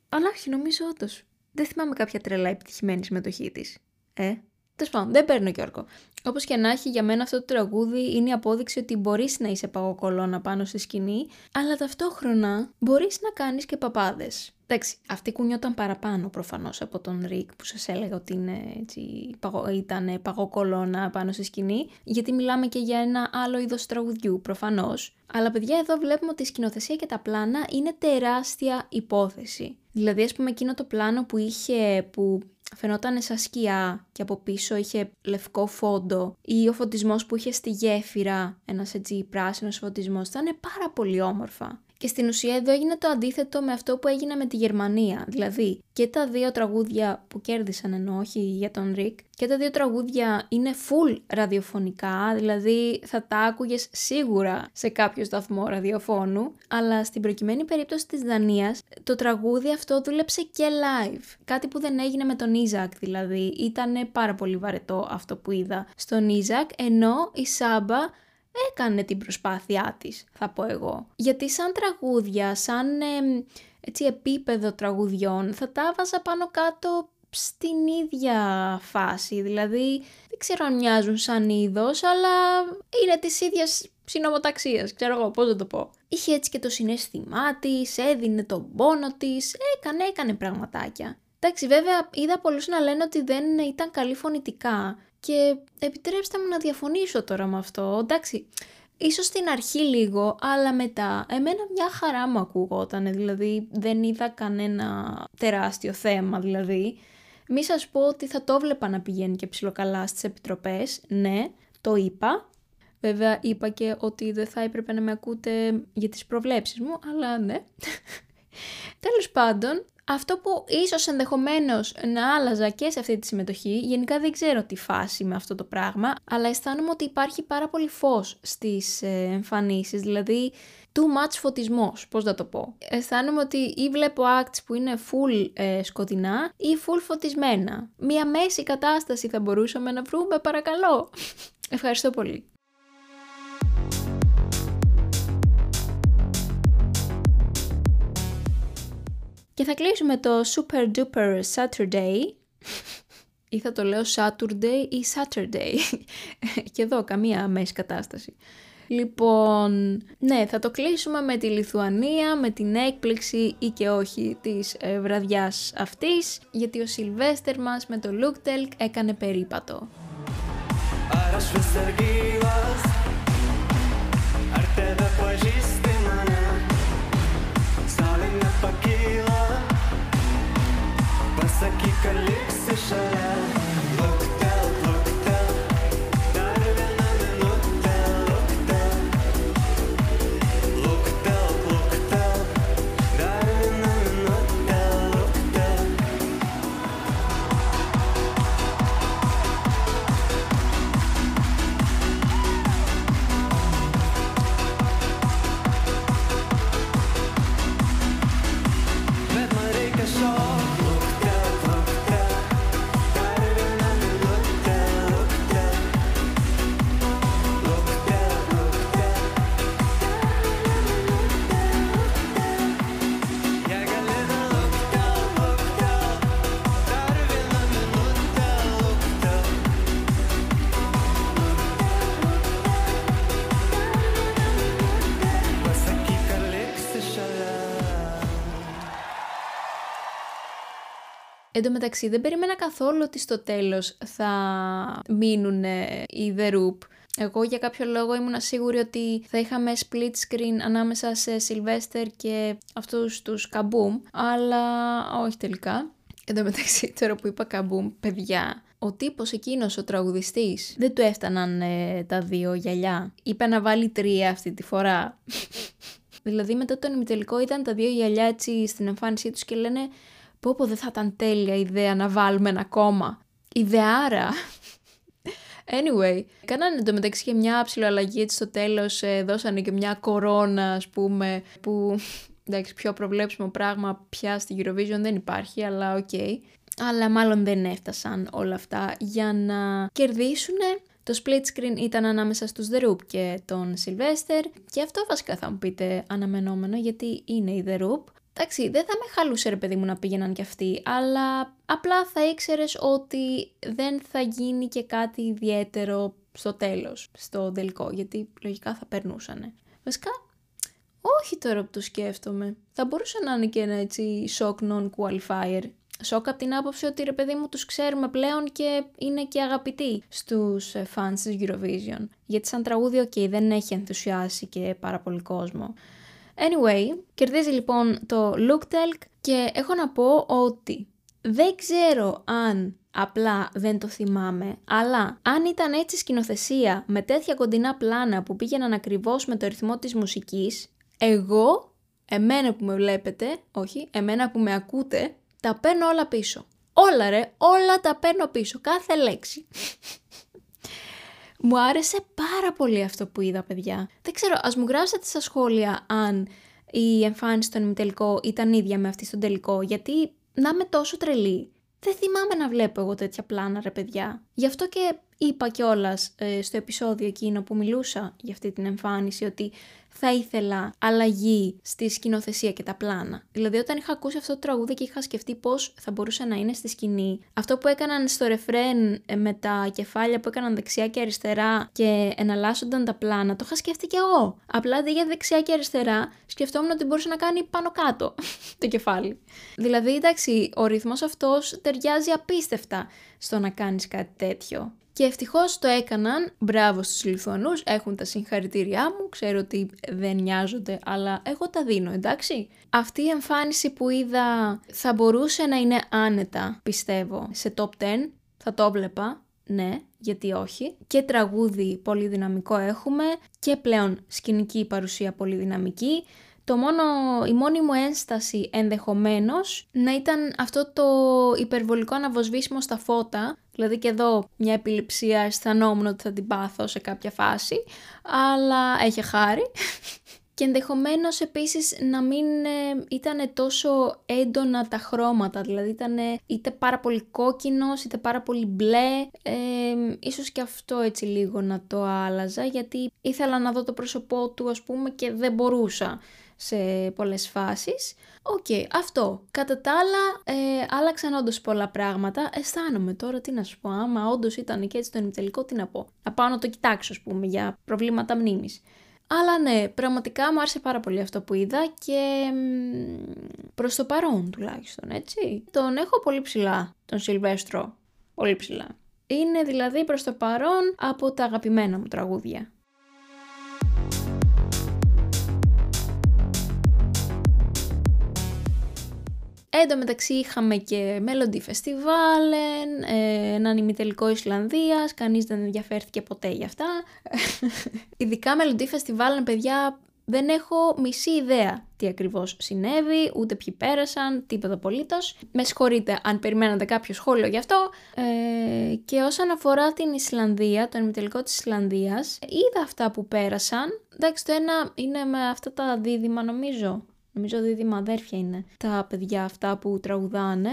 Αλλά όχι, νομίζω όντως. Δεν θυμάμαι κάποια τρελά επιτυχημένη συμμετοχή της. Ε, Τέλος πάντων, δεν παίρνω και όρκο. Όπως και να έχει, για μένα αυτό το τραγούδι είναι η απόδειξη ότι μπορείς να είσαι παγοκολόνα πάνω στη σκηνή, αλλά ταυτόχρονα μπορείς να κάνεις και παπάδες. Εντάξει, αυτή κουνιόταν παραπάνω προφανώς από τον Ρικ που σας έλεγα ότι είναι, έτσι, ήταν παγοκολόνα πάνω στη σκηνή, γιατί μιλάμε και για ένα άλλο είδος τραγουδιού προφανώς. Αλλά παιδιά, εδώ βλέπουμε ότι η σκηνοθεσία και τα πλάνα είναι τεράστια υπόθεση. Δηλαδή, ας πούμε, εκείνο το πλάνο που είχε, που φαινόταν σαν σκιά και από πίσω είχε λευκό φόντο ή ο φωτισμός που είχε στη γέφυρα, ένας έτσι πράσινος φωτισμός, ήταν πάρα πολύ όμορφα. Και στην ουσία εδώ έγινε το αντίθετο με αυτό που έγινε με τη Γερμανία. Δηλαδή και τα δύο τραγούδια που κέρδισαν ενώ όχι για τον Ρικ και τα δύο τραγούδια είναι full ραδιοφωνικά, δηλαδή θα τα άκουγες σίγουρα σε κάποιο σταθμό ραδιοφώνου, αλλά στην προκειμένη περίπτωση της Δανίας το τραγούδι αυτό δούλεψε και live. Κάτι που δεν έγινε με τον Ιζακ δηλαδή, ήταν πάρα πολύ βαρετό αυτό που είδα στον Ιζακ, ενώ η Σάμπα έκανε την προσπάθειά της, θα πω εγώ. Γιατί σαν τραγούδια, σαν έτσι επίπεδο τραγουδιών, θα τα βάζα πάνω κάτω στην ίδια φάση. Δηλαδή, δεν ξέρω αν μοιάζουν σαν είδος, αλλά είναι της ίδιας συνομοταξίας, ξέρω εγώ πώς να το πω. Είχε έτσι και το συνέστημά της, έδινε τον πόνο της, έκανε, έκανε πραγματάκια. Εντάξει, βέβαια είδα πολλούς να λένε ότι δεν ήταν καλή φωνητικά και επιτρέψτε μου να διαφωνήσω τώρα με αυτό. Εντάξει, ίσως στην αρχή λίγο, αλλά μετά εμένα μια χαρά μου ακούγόταν, δηλαδή δεν είδα κανένα τεράστιο θέμα δηλαδή. Μη σας πω ότι θα το βλέπα να πηγαίνει και ψιλοκαλά στις επιτροπές, ναι, το είπα. Βέβαια είπα και ότι δεν θα έπρεπε να με ακούτε για τις προβλέψεις μου, αλλά ναι. Τέλος πάντων, αυτό που ίσως ενδεχομένως να άλλαζα και σε αυτή τη συμμετοχή, γενικά δεν ξέρω τι φάση με αυτό το πράγμα, αλλά αισθάνομαι ότι υπάρχει πάρα πολύ φως στις ε, εμφανίσεις, δηλαδή too much φωτισμός, πώς να το πω. Αισθάνομαι ότι ή βλέπω acts που είναι full ε, σκοτεινά ή full φωτισμένα. Μία μέση κατάσταση θα μπορούσαμε να βρούμε, παρακαλώ. Ευχαριστώ πολύ. Και θα κλείσουμε το Super Duper Saturday ή θα το λέω Saturday ή Saturday. [LAUGHS] και εδώ καμία μέση κατάσταση. Λοιπόν, ναι, θα το κλείσουμε με τη Λιθουανία, με την έκπληξη ή και όχι της ε, βραδιάς αυτής, γιατί ο Σιλβέστερ μας με το Look έκανε περίπατο. Pasakyk, kad liksi šalia Εν τω μεταξύ δεν περίμενα καθόλου ότι στο τέλος θα μείνουν οι The Roop. Εγώ για κάποιο λόγο ήμουν σίγουρη ότι θα είχαμε split screen ανάμεσα σε Sylvester και αυτούς τους Kaboom, αλλά όχι τελικά. Εν τω μεταξύ [LAUGHS] τώρα που είπα Kaboom, παιδιά, ο τύπος εκείνος, ο τραγουδιστής, δεν του έφταναν ε, τα δύο γυαλιά. Είπε να βάλει τρία αυτή τη φορά. [LAUGHS] δηλαδή μετά τον ημιτελικό ήταν τα δύο γυαλιά έτσι στην εμφάνισή τους και λένε πω πω δεν θα ήταν τέλεια ιδέα να βάλουμε ένα κόμμα. Ιδεάρα. Anyway, κάνανε εντωμεταξύ και μια αλλαγή έτσι στο τέλος, ε, δώσανε και μια κορώνα ας πούμε, που εντάξει πιο προβλέψιμο πράγμα πια στη Eurovision δεν υπάρχει, αλλά OK. Okay. Αλλά μάλλον δεν έφτασαν όλα αυτά για να κερδίσουν. Το split screen ήταν ανάμεσα στους The Roop και τον Sylvester και αυτό βασικά θα μου πείτε αναμενόμενο γιατί είναι η The Roop. Εντάξει, δεν θα με χαλούσε ρε παιδί μου να πήγαιναν κι αυτοί, αλλά απλά θα ήξερες ότι δεν θα γίνει και κάτι ιδιαίτερο στο τέλος, στο τελικό, γιατί λογικά θα περνούσανε. Βασικά, όχι τώρα που το σκέφτομαι. Θα μπορούσε να είναι και ένα έτσι shock non-qualifier. Σοκ από την άποψη ότι ρε παιδί μου τους ξέρουμε πλέον και είναι και αγαπητοί στους ε, fans της Eurovision. Γιατί σαν τραγούδι, ok, δεν έχει ενθουσιάσει και πάρα πολύ κόσμο. Anyway, κερδίζει λοιπόν το Look Telk και έχω να πω ότι δεν ξέρω αν απλά δεν το θυμάμαι, αλλά αν ήταν έτσι σκηνοθεσία με τέτοια κοντινά πλάνα που πήγαιναν ακριβώς με το ρυθμό της μουσικής, εγώ, εμένα που με βλέπετε, όχι, εμένα που με ακούτε, τα παίρνω όλα πίσω. Όλα ρε, όλα τα παίρνω πίσω, κάθε λέξη. Μου άρεσε πάρα πολύ αυτό που είδα, παιδιά. Δεν ξέρω, ας μου γράψετε στα σχόλια αν η εμφάνιση στον ημιτελικό ήταν ίδια με αυτή στον τελικό, γιατί να είμαι τόσο τρελή. Δεν θυμάμαι να βλέπω εγώ τέτοια πλάνα, ρε παιδιά. Γι' αυτό και Είπα κιόλας ε, στο επεισόδιο εκείνο που μιλούσα για αυτή την εμφάνιση ότι θα ήθελα αλλαγή στη σκηνοθεσία και τα πλάνα. Δηλαδή, όταν είχα ακούσει αυτό το τραγούδι και είχα σκεφτεί πώς θα μπορούσε να είναι στη σκηνή, αυτό που έκαναν στο ρεφρέν ε, με τα κεφάλια που έκαναν δεξιά και αριστερά και εναλλάσσονταν τα πλάνα, το είχα σκεφτεί κι εγώ. Απλά αντί για δεξιά και αριστερά, σκεφτόμουν ότι μπορούσε να κάνει πάνω κάτω [LAUGHS] το κεφάλι. Δηλαδή, εντάξει, ο ρυθμός αυτός ταιριάζει απίστευτα στο να κάνεις κάτι τέτοιο. Και ευτυχώς το έκαναν. Μπράβο στους Λιθουανούς, έχουν τα συγχαρητήριά μου. Ξέρω ότι δεν νοιάζονται, αλλά εγώ τα δίνω, εντάξει. Αυτή η εμφάνιση που είδα θα μπορούσε να είναι άνετα, πιστεύω, σε top 10. Θα το βλέπα, ναι, γιατί όχι. Και τραγούδι πολύ δυναμικό έχουμε και πλέον σκηνική παρουσία πολύ δυναμική. Το μόνο, η μόνη μου ένσταση ενδεχομένως να ήταν αυτό το υπερβολικό αναβοσβήσιμο στα φώτα, δηλαδή και εδώ μια επιληψία αισθανόμουν ότι θα την πάθω σε κάποια φάση, αλλά έχει χάρη. [LAUGHS] Και ενδεχομένως επίσης να μην ε, ήταν τόσο έντονα τα χρώματα, δηλαδή ήταν είτε πάρα πολύ κόκκινος, είτε πάρα πολύ μπλε, ε, ίσως και αυτό έτσι λίγο να το άλλαζα, γιατί ήθελα να δω το πρόσωπό του ας πούμε και δεν μπορούσα σε πολλές φάσεις. Οκ, αυτό. Κατά τα άλλα, ε, άλλαξαν όντως πολλά πράγματα. Αισθάνομαι τώρα τι να σου πω. Άμα όντως ήταν και έτσι στον ημιτελικό, τι να πω. Να πάω να το κοιτάξω, ας πούμε, για προβλήματα μνήμης. Αλλά ναι, πραγματικά μου άρεσε πάρα πολύ αυτό που είδα και προς το παρόν τουλάχιστον, έτσι. Τον έχω πολύ ψηλά, τον Σιλβέστρο. Πολύ ψηλά. Είναι δηλαδή προς το παρόν από τα αγαπημένα μου τραγούδια. Εν τω μεταξύ είχαμε και Melody Festival, ε, έναν ημιτελικό Ισλανδίας, κανείς δεν ενδιαφέρθηκε ποτέ για αυτά. [LAUGHS] Ειδικά Melody Festival, παιδιά, δεν έχω μισή ιδέα τι ακριβώς συνέβη, ούτε ποιοι πέρασαν, τίποτα απολύτως. Με συγχωρείτε αν περιμένατε κάποιο σχόλιο γι' αυτό. Ε, και όσον αφορά την Ισλανδία, το ημιτελικό της Ισλανδίας, είδα αυτά που πέρασαν. Εντάξει, το ένα είναι με αυτά τα δίδυμα νομίζω, Νομίζω δίδυμα αδέρφια είναι τα παιδιά αυτά που τραγουδάνε.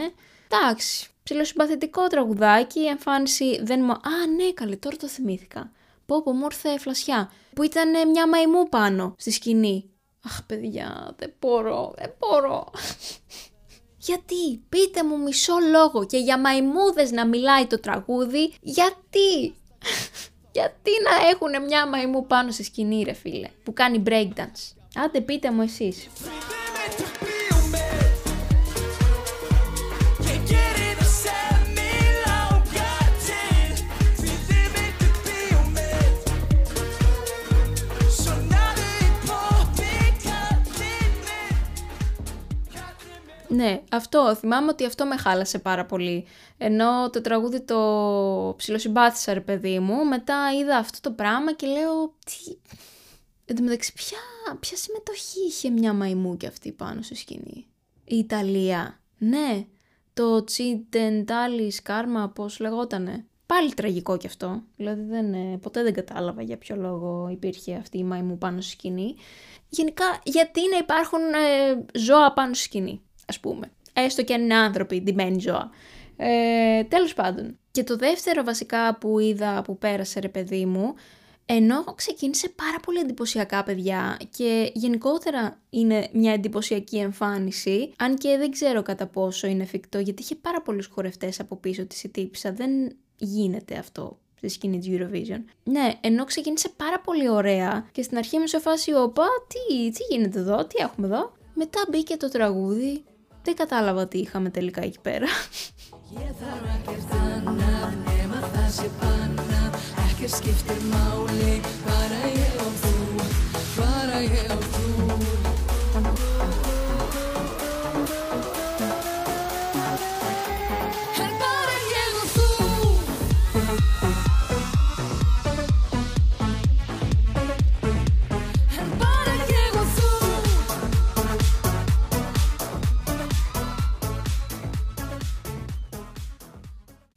Εντάξει, ψηλοσυμπαθητικό τραγουδάκι, η εμφάνιση δεν μου... Α, ναι, καλέ, τώρα το θυμήθηκα. Πω, πω, μου ήρθε φλασιά. Που ήταν μια μαϊμού πάνω στη σκηνή. Αχ, παιδιά, δεν μπορώ, δεν μπορώ. [LAUGHS] Γιατί, πείτε μου μισό λόγο και για μαϊμούδες να μιλάει το τραγούδι, γιατί; [LAUGHS] γιατί να έχουν μια μαϊμού πάνω στη σκηνή ρε φίλε, που κάνει breakdance; Άντε πείτε μου εσείς. Ναι, αυτό. Θυμάμαι ότι αυτό με χάλασε πάρα πολύ. Ενώ το τραγούδι το ψιλοσυμπάθησα ρε παιδί μου, μετά είδα αυτό το πράγμα και λέω τι, Εν τω μεταξύ, ποια, ποια συμμετοχή είχε μια μαϊμού και αυτή πάνω στη σκηνή; Η Ιταλία. Ναι, το Τσιντεντάλι Κάρμα, πώς λεγότανε. Πάλι τραγικό κι αυτό. Δηλαδή δεν, ε, ποτέ δεν κατάλαβα για ποιο λόγο υπήρχε αυτή η μαϊμού πάνω στη σκηνή. Γενικά, γιατί να υπάρχουν ε, ζώα πάνω στη σκηνή, ας πούμε. Έστω και αν είναι άνθρωποι, ντυμένοι ζώα. Ε, τέλος πάντων. Και το δεύτερο βασικά που είδα που πέρασε ρε παιδί μου, ενώ ξεκίνησε πάρα πολύ εντυπωσιακά παιδιά και γενικότερα είναι μια εντυπωσιακή εμφάνιση, αν και δεν ξέρω κατά πόσο είναι εφικτό γιατί είχε πάρα πολλούς χορευτές από πίσω της η τύψα, δεν γίνεται αυτό στη σκηνή της Eurovision. Ναι, ενώ ξεκίνησε πάρα πολύ ωραία και στην αρχή με σε φάση όπα, τι, τι γίνεται εδώ, τι έχουμε εδώ. Μετά μπήκε το τραγούδι, δεν κατάλαβα τι είχαμε τελικά εκεί πέρα. ekkert skiptir máli bara ég og þú bara ég og þú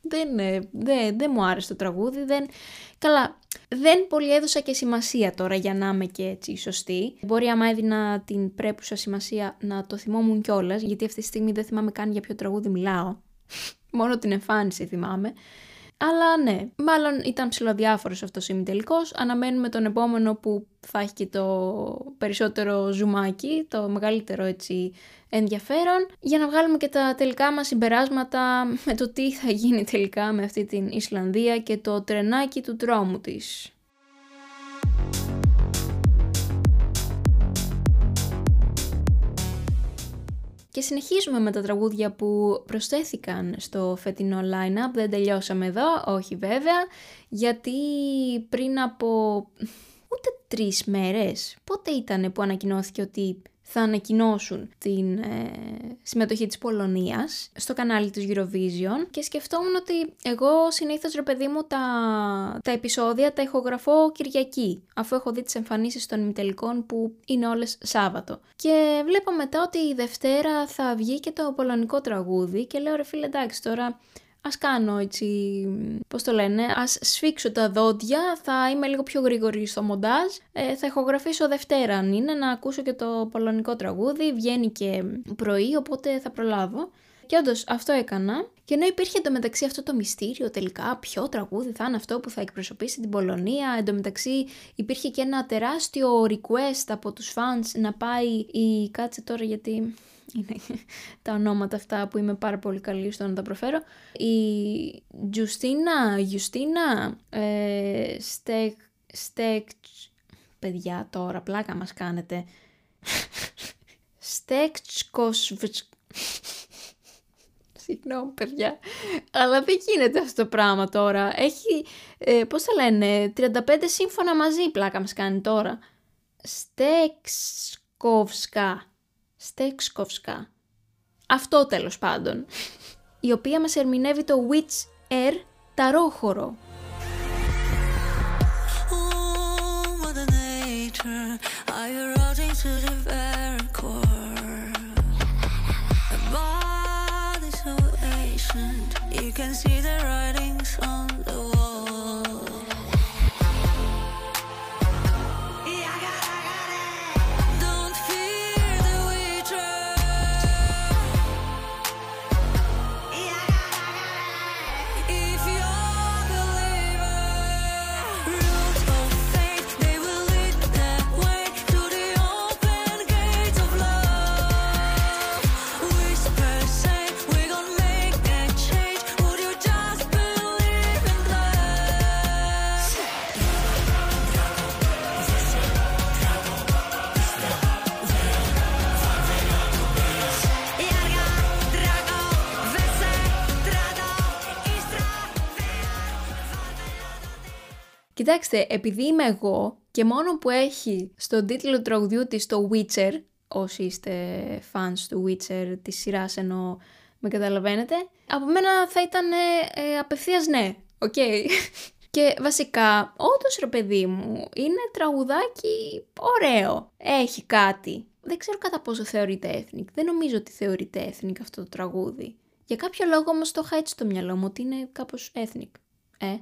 δεν, δεν, δεν μου άρεσε το τραγούδι, δεν, Καλά, δεν πολύ έδωσα και σημασία τώρα για να είμαι και έτσι σωστή. Μπορεί άμα έδινα την πρέπουσα σημασία να το θυμόμουν κιόλας, γιατί αυτή τη στιγμή δεν θυμάμαι καν για ποιο τραγούδι μιλάω. [LAUGHS] Μόνο την εμφάνιση θυμάμαι. Αλλά ναι, μάλλον ήταν ψηλοδιάφορος αυτός ο ημιτελικό. Αναμένουμε τον επόμενο που θα έχει και το περισσότερο ζουμάκι, το μεγαλύτερο έτσι ενδιαφέρον, για να βγάλουμε και τα τελικά μας συμπεράσματα με το τι θα γίνει τελικά με αυτή την Ισλανδία και το τρενάκι του τρόμου της. Και συνεχίζουμε με τα τραγούδια που προσθέθηκαν στο φετινό line-up. Δεν τελειώσαμε εδώ, όχι βέβαια, γιατί πριν από ούτε τρεις μέρες, πότε ήταν που ανακοινώθηκε ότι θα ανακοινώσουν την ε, συμμετοχή της Πολωνίας στο κανάλι της Eurovision. Και σκεφτόμουν ότι εγώ συνήθως ρε παιδί μου τα, τα επεισόδια τα ηχογραφώ Κυριακή αφού έχω δει τις εμφανίσεις των ημιτελικών που είναι όλες Σάββατο. Και βλέπω μετά ότι η Δευτέρα θα βγει και το πολωνικό τραγούδι και λέω ρε φίλε εντάξει τώρα ας κάνω έτσι, πώς το λένε, ας σφίξω τα δόντια, θα είμαι λίγο πιο γρήγορη στο μοντάζ, ε, θα ηχογραφήσω Δευτέρα αν είναι, να ακούσω και το πολωνικό τραγούδι, βγαίνει και πρωί, οπότε θα προλάβω. Και όντως αυτό έκανα. Και ενώ υπήρχε εντωμεταξύ αυτό το μυστήριο τελικά, ποιο τραγούδι θα είναι αυτό που θα εκπροσωπήσει την Πολωνία, εντωμεταξύ υπήρχε και ένα τεράστιο request από τους fans να πάει η... Κάτσε τώρα γιατί είναι [LAUGHS] τα ονόματα αυτά που είμαι πάρα πολύ καλή στο να τα προφέρω. Η Τζουστίνα, Γιουστίνα, ε, Στεκ, Στεκ, παιδιά τώρα πλάκα μας κάνετε. Στέκτσკος, Συγγνώμη, παιδιά. Αλλά δεν γίνεται αυτό το πράγμα τώρα. Έχει, ε, πώς θα λένε, 35 σύμφωνα μαζί πλάκα μας κάνει τώρα. Στέξκοβσκα. Στέξκοφσκα. Αυτό τέλος πάντων. Η οποία μας ερμηνεύει το Witch Air ταρόχωρο. You can see the writings on the Κοιτάξτε, επειδή είμαι εγώ και μόνο που έχει στον τίτλο του τραγουδιού της το Witcher, όσοι είστε fans του Witcher της σειράς εννοώ με καταλαβαίνετε, από μένα θα ήταν ε, απευθείας ναι, οκ. [LAUGHS] Και βασικά, όντως ρε παιδί μου, είναι τραγουδάκι ωραίο. Έχει κάτι. Δεν ξέρω κατά πόσο θεωρείται ethnic. Δεν νομίζω ότι θεωρείται ethnic αυτό το τραγούδι. Για κάποιο λόγο όμως το είχα έτσι στο μυαλό μου ότι είναι κάπως ethnic. Ε,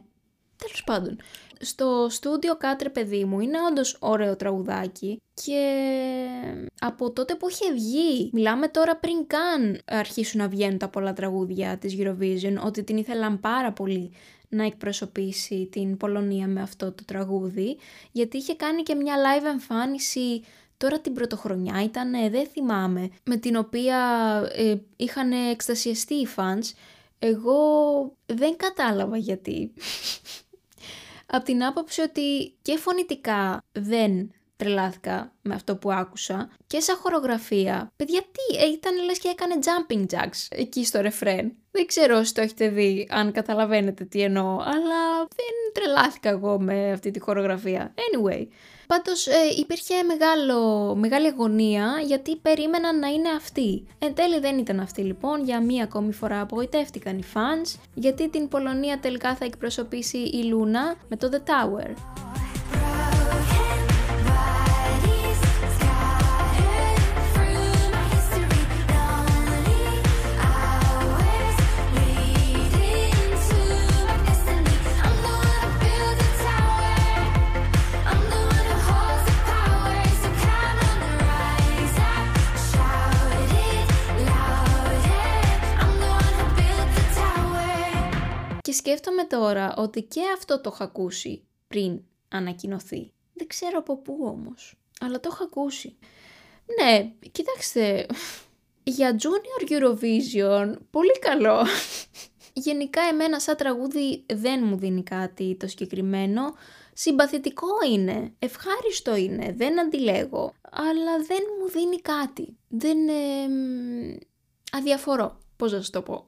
Τέλος πάντων, στο στούντιο κάτρε παιδί μου είναι όντως ωραίο τραγουδάκι και από τότε που είχε βγει, μιλάμε τώρα πριν καν αρχίσουν να βγαίνουν τα πολλά τραγούδια της Eurovision, ότι την ήθελαν πάρα πολύ να εκπροσωπήσει την Πολωνία με αυτό το τραγούδι, γιατί είχε κάνει και μια live εμφάνιση τώρα την πρωτοχρονιά ήταν, δεν θυμάμαι, με την οποία ε, είχαν εκστασιαστεί οι fans. Εγώ δεν κατάλαβα γιατί από την άποψη ότι και φωνητικά δεν τρελάθηκα με αυτό που άκουσα και σαν χορογραφία. Παιδιά, τι, ε, ήταν λες και έκανε jumping jacks εκεί στο ρεφρέν. Δεν ξέρω όσοι το έχετε δει, αν καταλαβαίνετε τι εννοώ, αλλά δεν τρελάθηκα εγώ με αυτή τη χορογραφία. Anyway, πάντως ε, υπήρχε μεγάλο, μεγάλη αγωνία γιατί περίμεναν να είναι αυτή. Εν τέλει δεν ήταν αυτή λοιπόν, για μία ακόμη φορά απογοητεύτηκαν οι fans, γιατί την Πολωνία τελικά θα εκπροσωπήσει η Λούνα με το The Tower. Τώρα ότι και αυτό το έχω ακούσει πριν ανακοινωθεί. Δεν ξέρω από πού όμως, αλλά το έχω ακούσει. Ναι, κοιτάξτε, για Junior Eurovision, πολύ καλό. Γενικά εμένα σαν τραγούδι δεν μου δίνει κάτι το συγκεκριμένο. Συμπαθητικό είναι, ευχάριστο είναι, δεν αντιλέγω, αλλά δεν μου δίνει κάτι. Δεν... Ε, αδιαφορώ, πώς να σας το πω.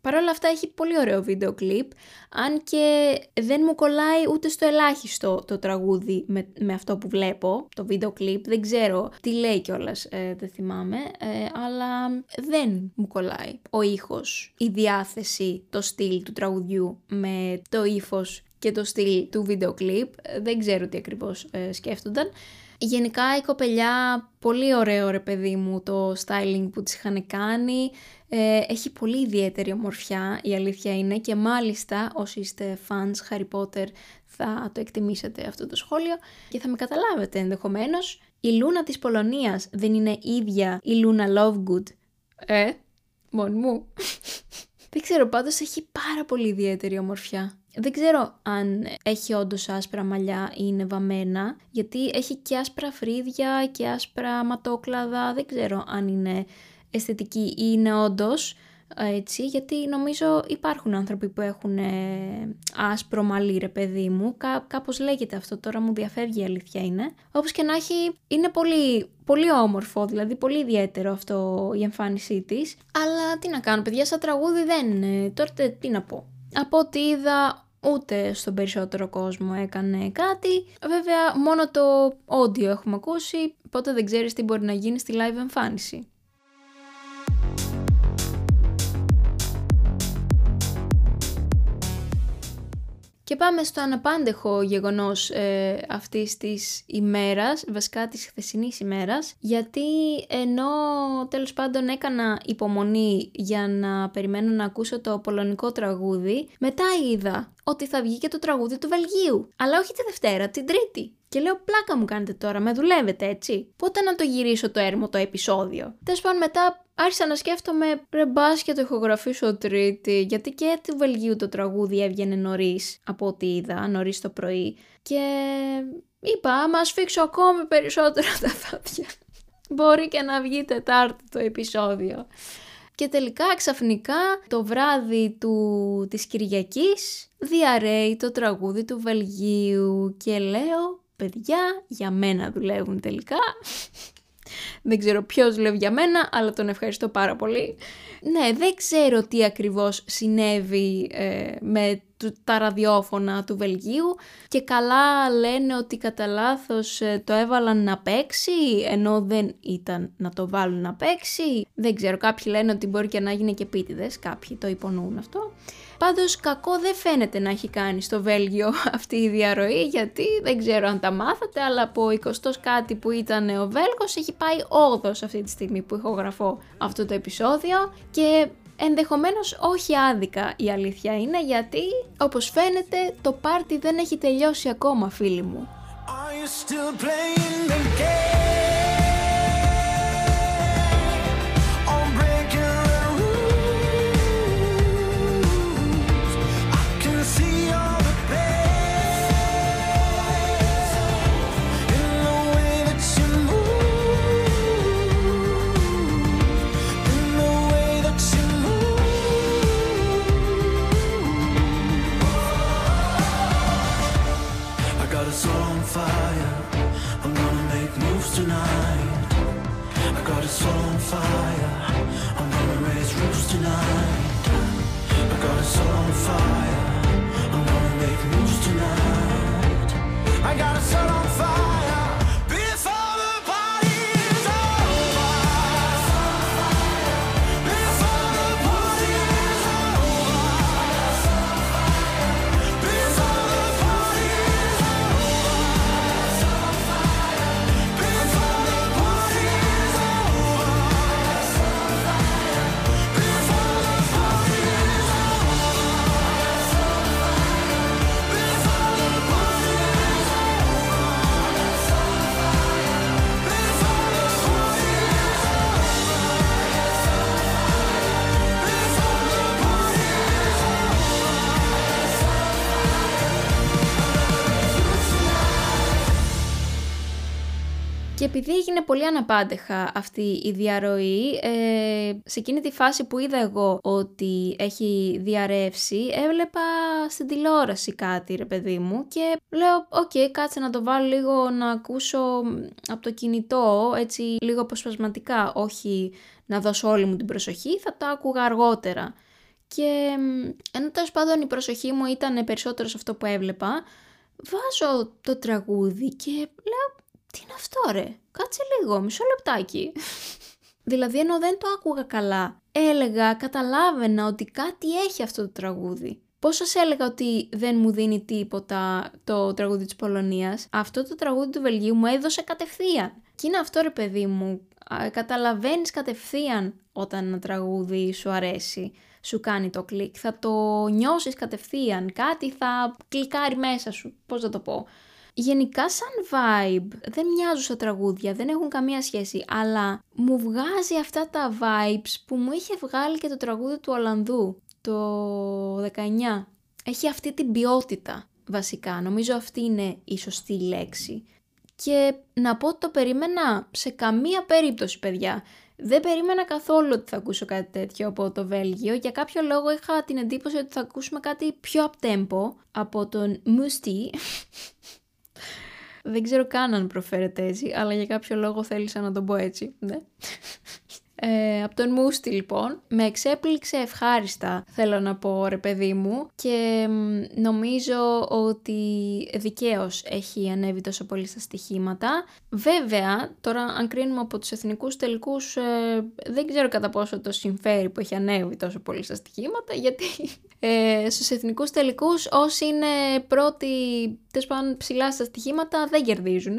Παρ' όλα αυτά έχει πολύ ωραίο βίντεο κλιπ, αν και δεν μου κολλάει ούτε στο ελάχιστο το τραγούδι με, με αυτό που βλέπω, το βίντεο κλιπ, δεν ξέρω τι λέει κιόλας, ε, δεν θυμάμαι, ε, αλλά δεν μου κολλάει ο ήχος, η διάθεση, το στυλ του τραγουδιού με το ύφος και το στυλ του βίντεο κλιπ, δεν ξέρω τι ακριβώς ε, σκέφτονταν. Γενικά η κοπελιά, πολύ ωραίο ρε παιδί μου το styling που της είχαν κάνει, ε, έχει πολύ ιδιαίτερη ομορφιά, η αλήθεια είναι και μάλιστα όσοι είστε fans Harry Potter θα το εκτιμήσετε αυτό το σχόλιο και θα με καταλάβετε ενδεχομένως. Η Λούνα της Πολωνίας δεν είναι ίδια η Λούνα Lovegood. Ε, μόνη μου. [LAUGHS] δεν ξέρω, πάντως έχει πάρα πολύ ιδιαίτερη ομορφιά. Δεν ξέρω αν έχει όντως άσπρα μαλλιά ή είναι βαμμένα, γιατί έχει και άσπρα φρύδια και άσπρα ματόκλαδα. Δεν ξέρω αν είναι αισθητική ή είναι όντως έτσι, γιατί νομίζω υπάρχουν άνθρωποι που έχουν ε, άσπρο μαλλί ρε παιδί μου, Κά, κάπως λέγεται αυτό τώρα μου διαφεύγει η αλήθεια είναι. Όπως και να έχει είναι πολύ, πολύ όμορφο, δηλαδή πολύ ιδιαίτερο αυτό η εμφάνισή της, αλλά τι να κάνω παιδιά, σαν τραγούδι δεν είναι, τότε τι να πω. Από ό,τι είδα ούτε στον περισσότερο κόσμο έκανε κάτι. Βέβαια μόνο το audio έχουμε ακούσει, οπότε δεν ξέρεις τι μπορεί να γίνει στη live εμφάνιση. Και πάμε στο αναπάντεχο γεγονός ε, αυτής της ημέρας, βασικά της χθεσινής ημέρας, γιατί ενώ τέλος πάντων έκανα υπομονή για να περιμένω να ακούσω το πολωνικό τραγούδι, μετά είδα ότι θα βγει και το τραγούδι του Βελγίου. Αλλά όχι τη Δευτέρα, την Τρίτη. Και λέω πλάκα μου κάνετε τώρα, με δουλεύετε έτσι. Πότε να το γυρίσω το έρμο το επεισόδιο. Τέλος πάντων μετά άρχισα να σκέφτομαι ρε μπας και το ηχογραφήσω τρίτη, γιατί και του Βελγίου το τραγούδι έβγαινε νωρίς από ό,τι είδα, νωρίς το πρωί. Και είπα, άμα σφίξω ακόμη περισσότερα τα φάτια. Μπορεί και να βγει Τετάρτη το επεισόδιο. Και τελικά ξαφνικά το βράδυ του, της Κυριακής διαρρέει το τραγούδι του Βελγίου και λέω παιδιά για μένα δουλεύουν τελικά δεν ξέρω ποιος δουλεύει για μένα, αλλά τον ευχαριστώ πάρα πολύ. Ναι, δεν ξέρω τι ακριβώς συνέβη ε, με τα ραδιόφωνα του Βελγίου και καλά λένε ότι κατά λάθος ε, το έβαλαν να παίξει ενώ δεν ήταν να το βάλουν να παίξει. Δεν ξέρω, κάποιοι λένε ότι μπορεί και να γίνει και πίτιδες, κάποιοι το υπονοούν αυτό. Πάντως κακό δεν φαίνεται να έχει κάνει στο Βέλγιο [LAUGHS] αυτή η διαρροή γιατί δεν ξέρω αν τα μάθατε αλλά από 20 κάτι που ήταν ο Βέλγος έχει πάει 8 αυτή τη στιγμή που ηχογραφώ αυτό το επεισόδιο και Ενδεχομένως όχι άδικα η αλήθεια είναι γιατί όπως φαίνεται το πάρτι δεν έχει τελειώσει ακόμα φίλοι μου. Και επειδή έγινε πολύ αναπάντεχα αυτή η διαρροή, ε, σε εκείνη τη φάση που είδα εγώ ότι έχει διαρρεύσει, έβλεπα στην τηλεόραση κάτι ρε παιδί μου και λέω OK okay, κάτσε να το βάλω λίγο να ακούσω από το κινητό έτσι λίγο αποσπασματικά, όχι να δώσω όλη μου την προσοχή, θα το άκουγα αργότερα. Και ενώ τέλος πάντων η προσοχή μου ήταν περισσότερο σε αυτό που έβλεπα, βάζω το τραγούδι και λέω τι είναι αυτό ρε, κάτσε λίγο, μισό λεπτάκι. [LAUGHS] δηλαδή ενώ δεν το άκουγα καλά, έλεγα, καταλάβαινα ότι κάτι έχει αυτό το τραγούδι. Πώς σας έλεγα ότι δεν μου δίνει τίποτα το τραγούδι της Πολωνίας, αυτό το τραγούδι του Βελγίου μου έδωσε κατευθείαν. Και είναι αυτό ρε παιδί μου, καταλαβαίνεις κατευθείαν όταν ένα τραγούδι σου αρέσει, σου κάνει το κλικ, θα το νιώσεις κατευθείαν, κάτι θα κλικάρει μέσα σου, πώς θα το πω. Γενικά σαν vibe δεν μοιάζουν στα τραγούδια, δεν έχουν καμία σχέση, αλλά μου βγάζει αυτά τα vibes που μου είχε βγάλει και το τραγούδι του Ολλανδού το 19. Έχει αυτή την ποιότητα βασικά, νομίζω αυτή είναι η σωστή λέξη. Και να πω ότι το περίμενα σε καμία περίπτωση παιδιά. Δεν περίμενα καθόλου ότι θα ακούσω κάτι τέτοιο από το Βέλγιο. Για κάποιο λόγο είχα την εντύπωση ότι θα ακούσουμε κάτι πιο απτέμπο από τον Μουστί. Δεν ξέρω καν αν προφέρεται έτσι, αλλά για κάποιο λόγο θέλησα να τον πω έτσι. Ναι. Ε, από τον Μούστη λοιπόν, με εξέπληξε ευχάριστα θέλω να πω ρε παιδί μου και νομίζω ότι δικαίως έχει ανέβει τόσο πολύ στα στοιχήματα. Βέβαια, τώρα αν κρίνουμε από τους εθνικούς τελικούς ε, δεν ξέρω κατά πόσο το συμφέρει που έχει ανέβει τόσο πολύ στα στοιχήματα γιατί ε, στους εθνικούς τελικούς όσοι είναι πρώτοι τέλος ψηλά στα στοιχήματα δεν κερδίζουν.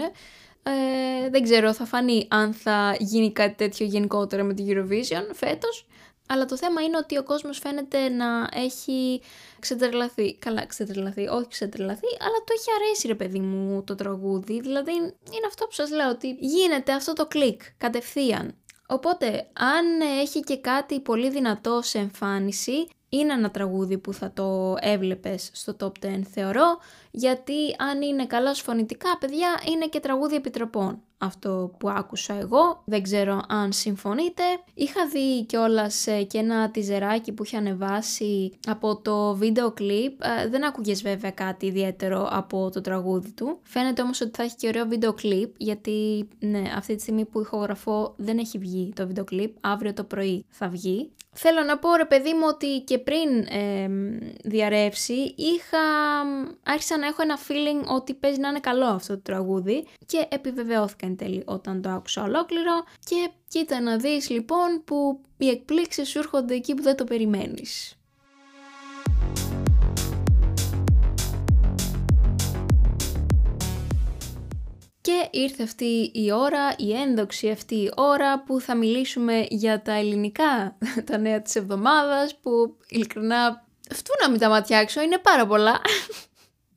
Ε, δεν ξέρω, θα φανεί αν θα γίνει κάτι τέτοιο γενικότερα με την Eurovision φέτος. Αλλά το θέμα είναι ότι ο κόσμος φαίνεται να έχει ξετρελαθεί. Καλά, ξετρελαθεί, όχι ξετρελαθεί, αλλά το έχει αρέσει ρε παιδί μου το τραγούδι. Δηλαδή είναι αυτό που σας λέω, ότι γίνεται αυτό το κλικ κατευθείαν. Οπότε, αν έχει και κάτι πολύ δυνατό σε εμφάνιση, είναι ένα τραγούδι που θα το έβλεπες στο top 10 θεωρώ, γιατί αν είναι καλά φωνητικά παιδιά είναι και τραγούδι επιτροπών. Αυτό που άκουσα εγώ, δεν ξέρω αν συμφωνείτε. Είχα δει κιόλας ε, και ένα τιζεράκι που είχε ανεβάσει από το βίντεο κλιπ. Ε, δεν άκουγες βέβαια κάτι ιδιαίτερο από το τραγούδι του. Φαίνεται όμως ότι θα έχει και ωραίο βίντεο κλιπ, γιατί ναι, αυτή τη στιγμή που ηχογραφώ δεν έχει βγει το βίντεο κλιπ. Αύριο το πρωί θα βγει. Θέλω να πω ρε παιδί μου ότι και πριν ε, διαρρεύσει είχα, άρχισα να έχω ένα feeling ότι παίζει να είναι καλό αυτό το τραγούδι και επιβεβαιώθηκα εν τέλει όταν το άκουσα ολόκληρο και κοίτα να δεις λοιπόν που οι εκπλήξεις σου έρχονται εκεί που δεν το περιμένεις. Και ήρθε αυτή η ώρα, η ένδοξη αυτή η ώρα που θα μιλήσουμε για τα ελληνικά, τα νέα της εβδομάδας που ειλικρινά αυτού να μην τα ματιάξω, είναι πάρα πολλά.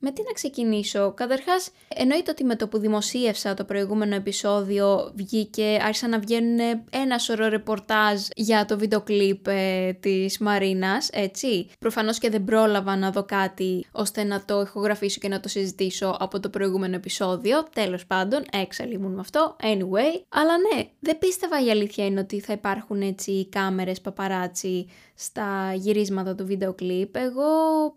Με τι να ξεκινήσω; Καταρχάς, εννοείται ότι με το που δημοσίευσα το προηγούμενο επεισόδιο βγήκε, άρχισαν να βγαίνουν ένα σωρό ρεπορτάζ για το βίντεο κλιπ ε, της Μαρίνας, έτσι. Προφανώς και δεν πρόλαβα να δω κάτι ώστε να το ηχογραφήσω και να το συζητήσω από το προηγούμενο επεισόδιο. Τέλος πάντων, έξαλλη ήμουν με αυτό, anyway. Αλλά ναι, δεν πίστευα η αλήθεια είναι ότι θα υπάρχουν έτσι κάμερες παπαράτσι στα γυρίσματα του βίντεο κλιπ. Εγώ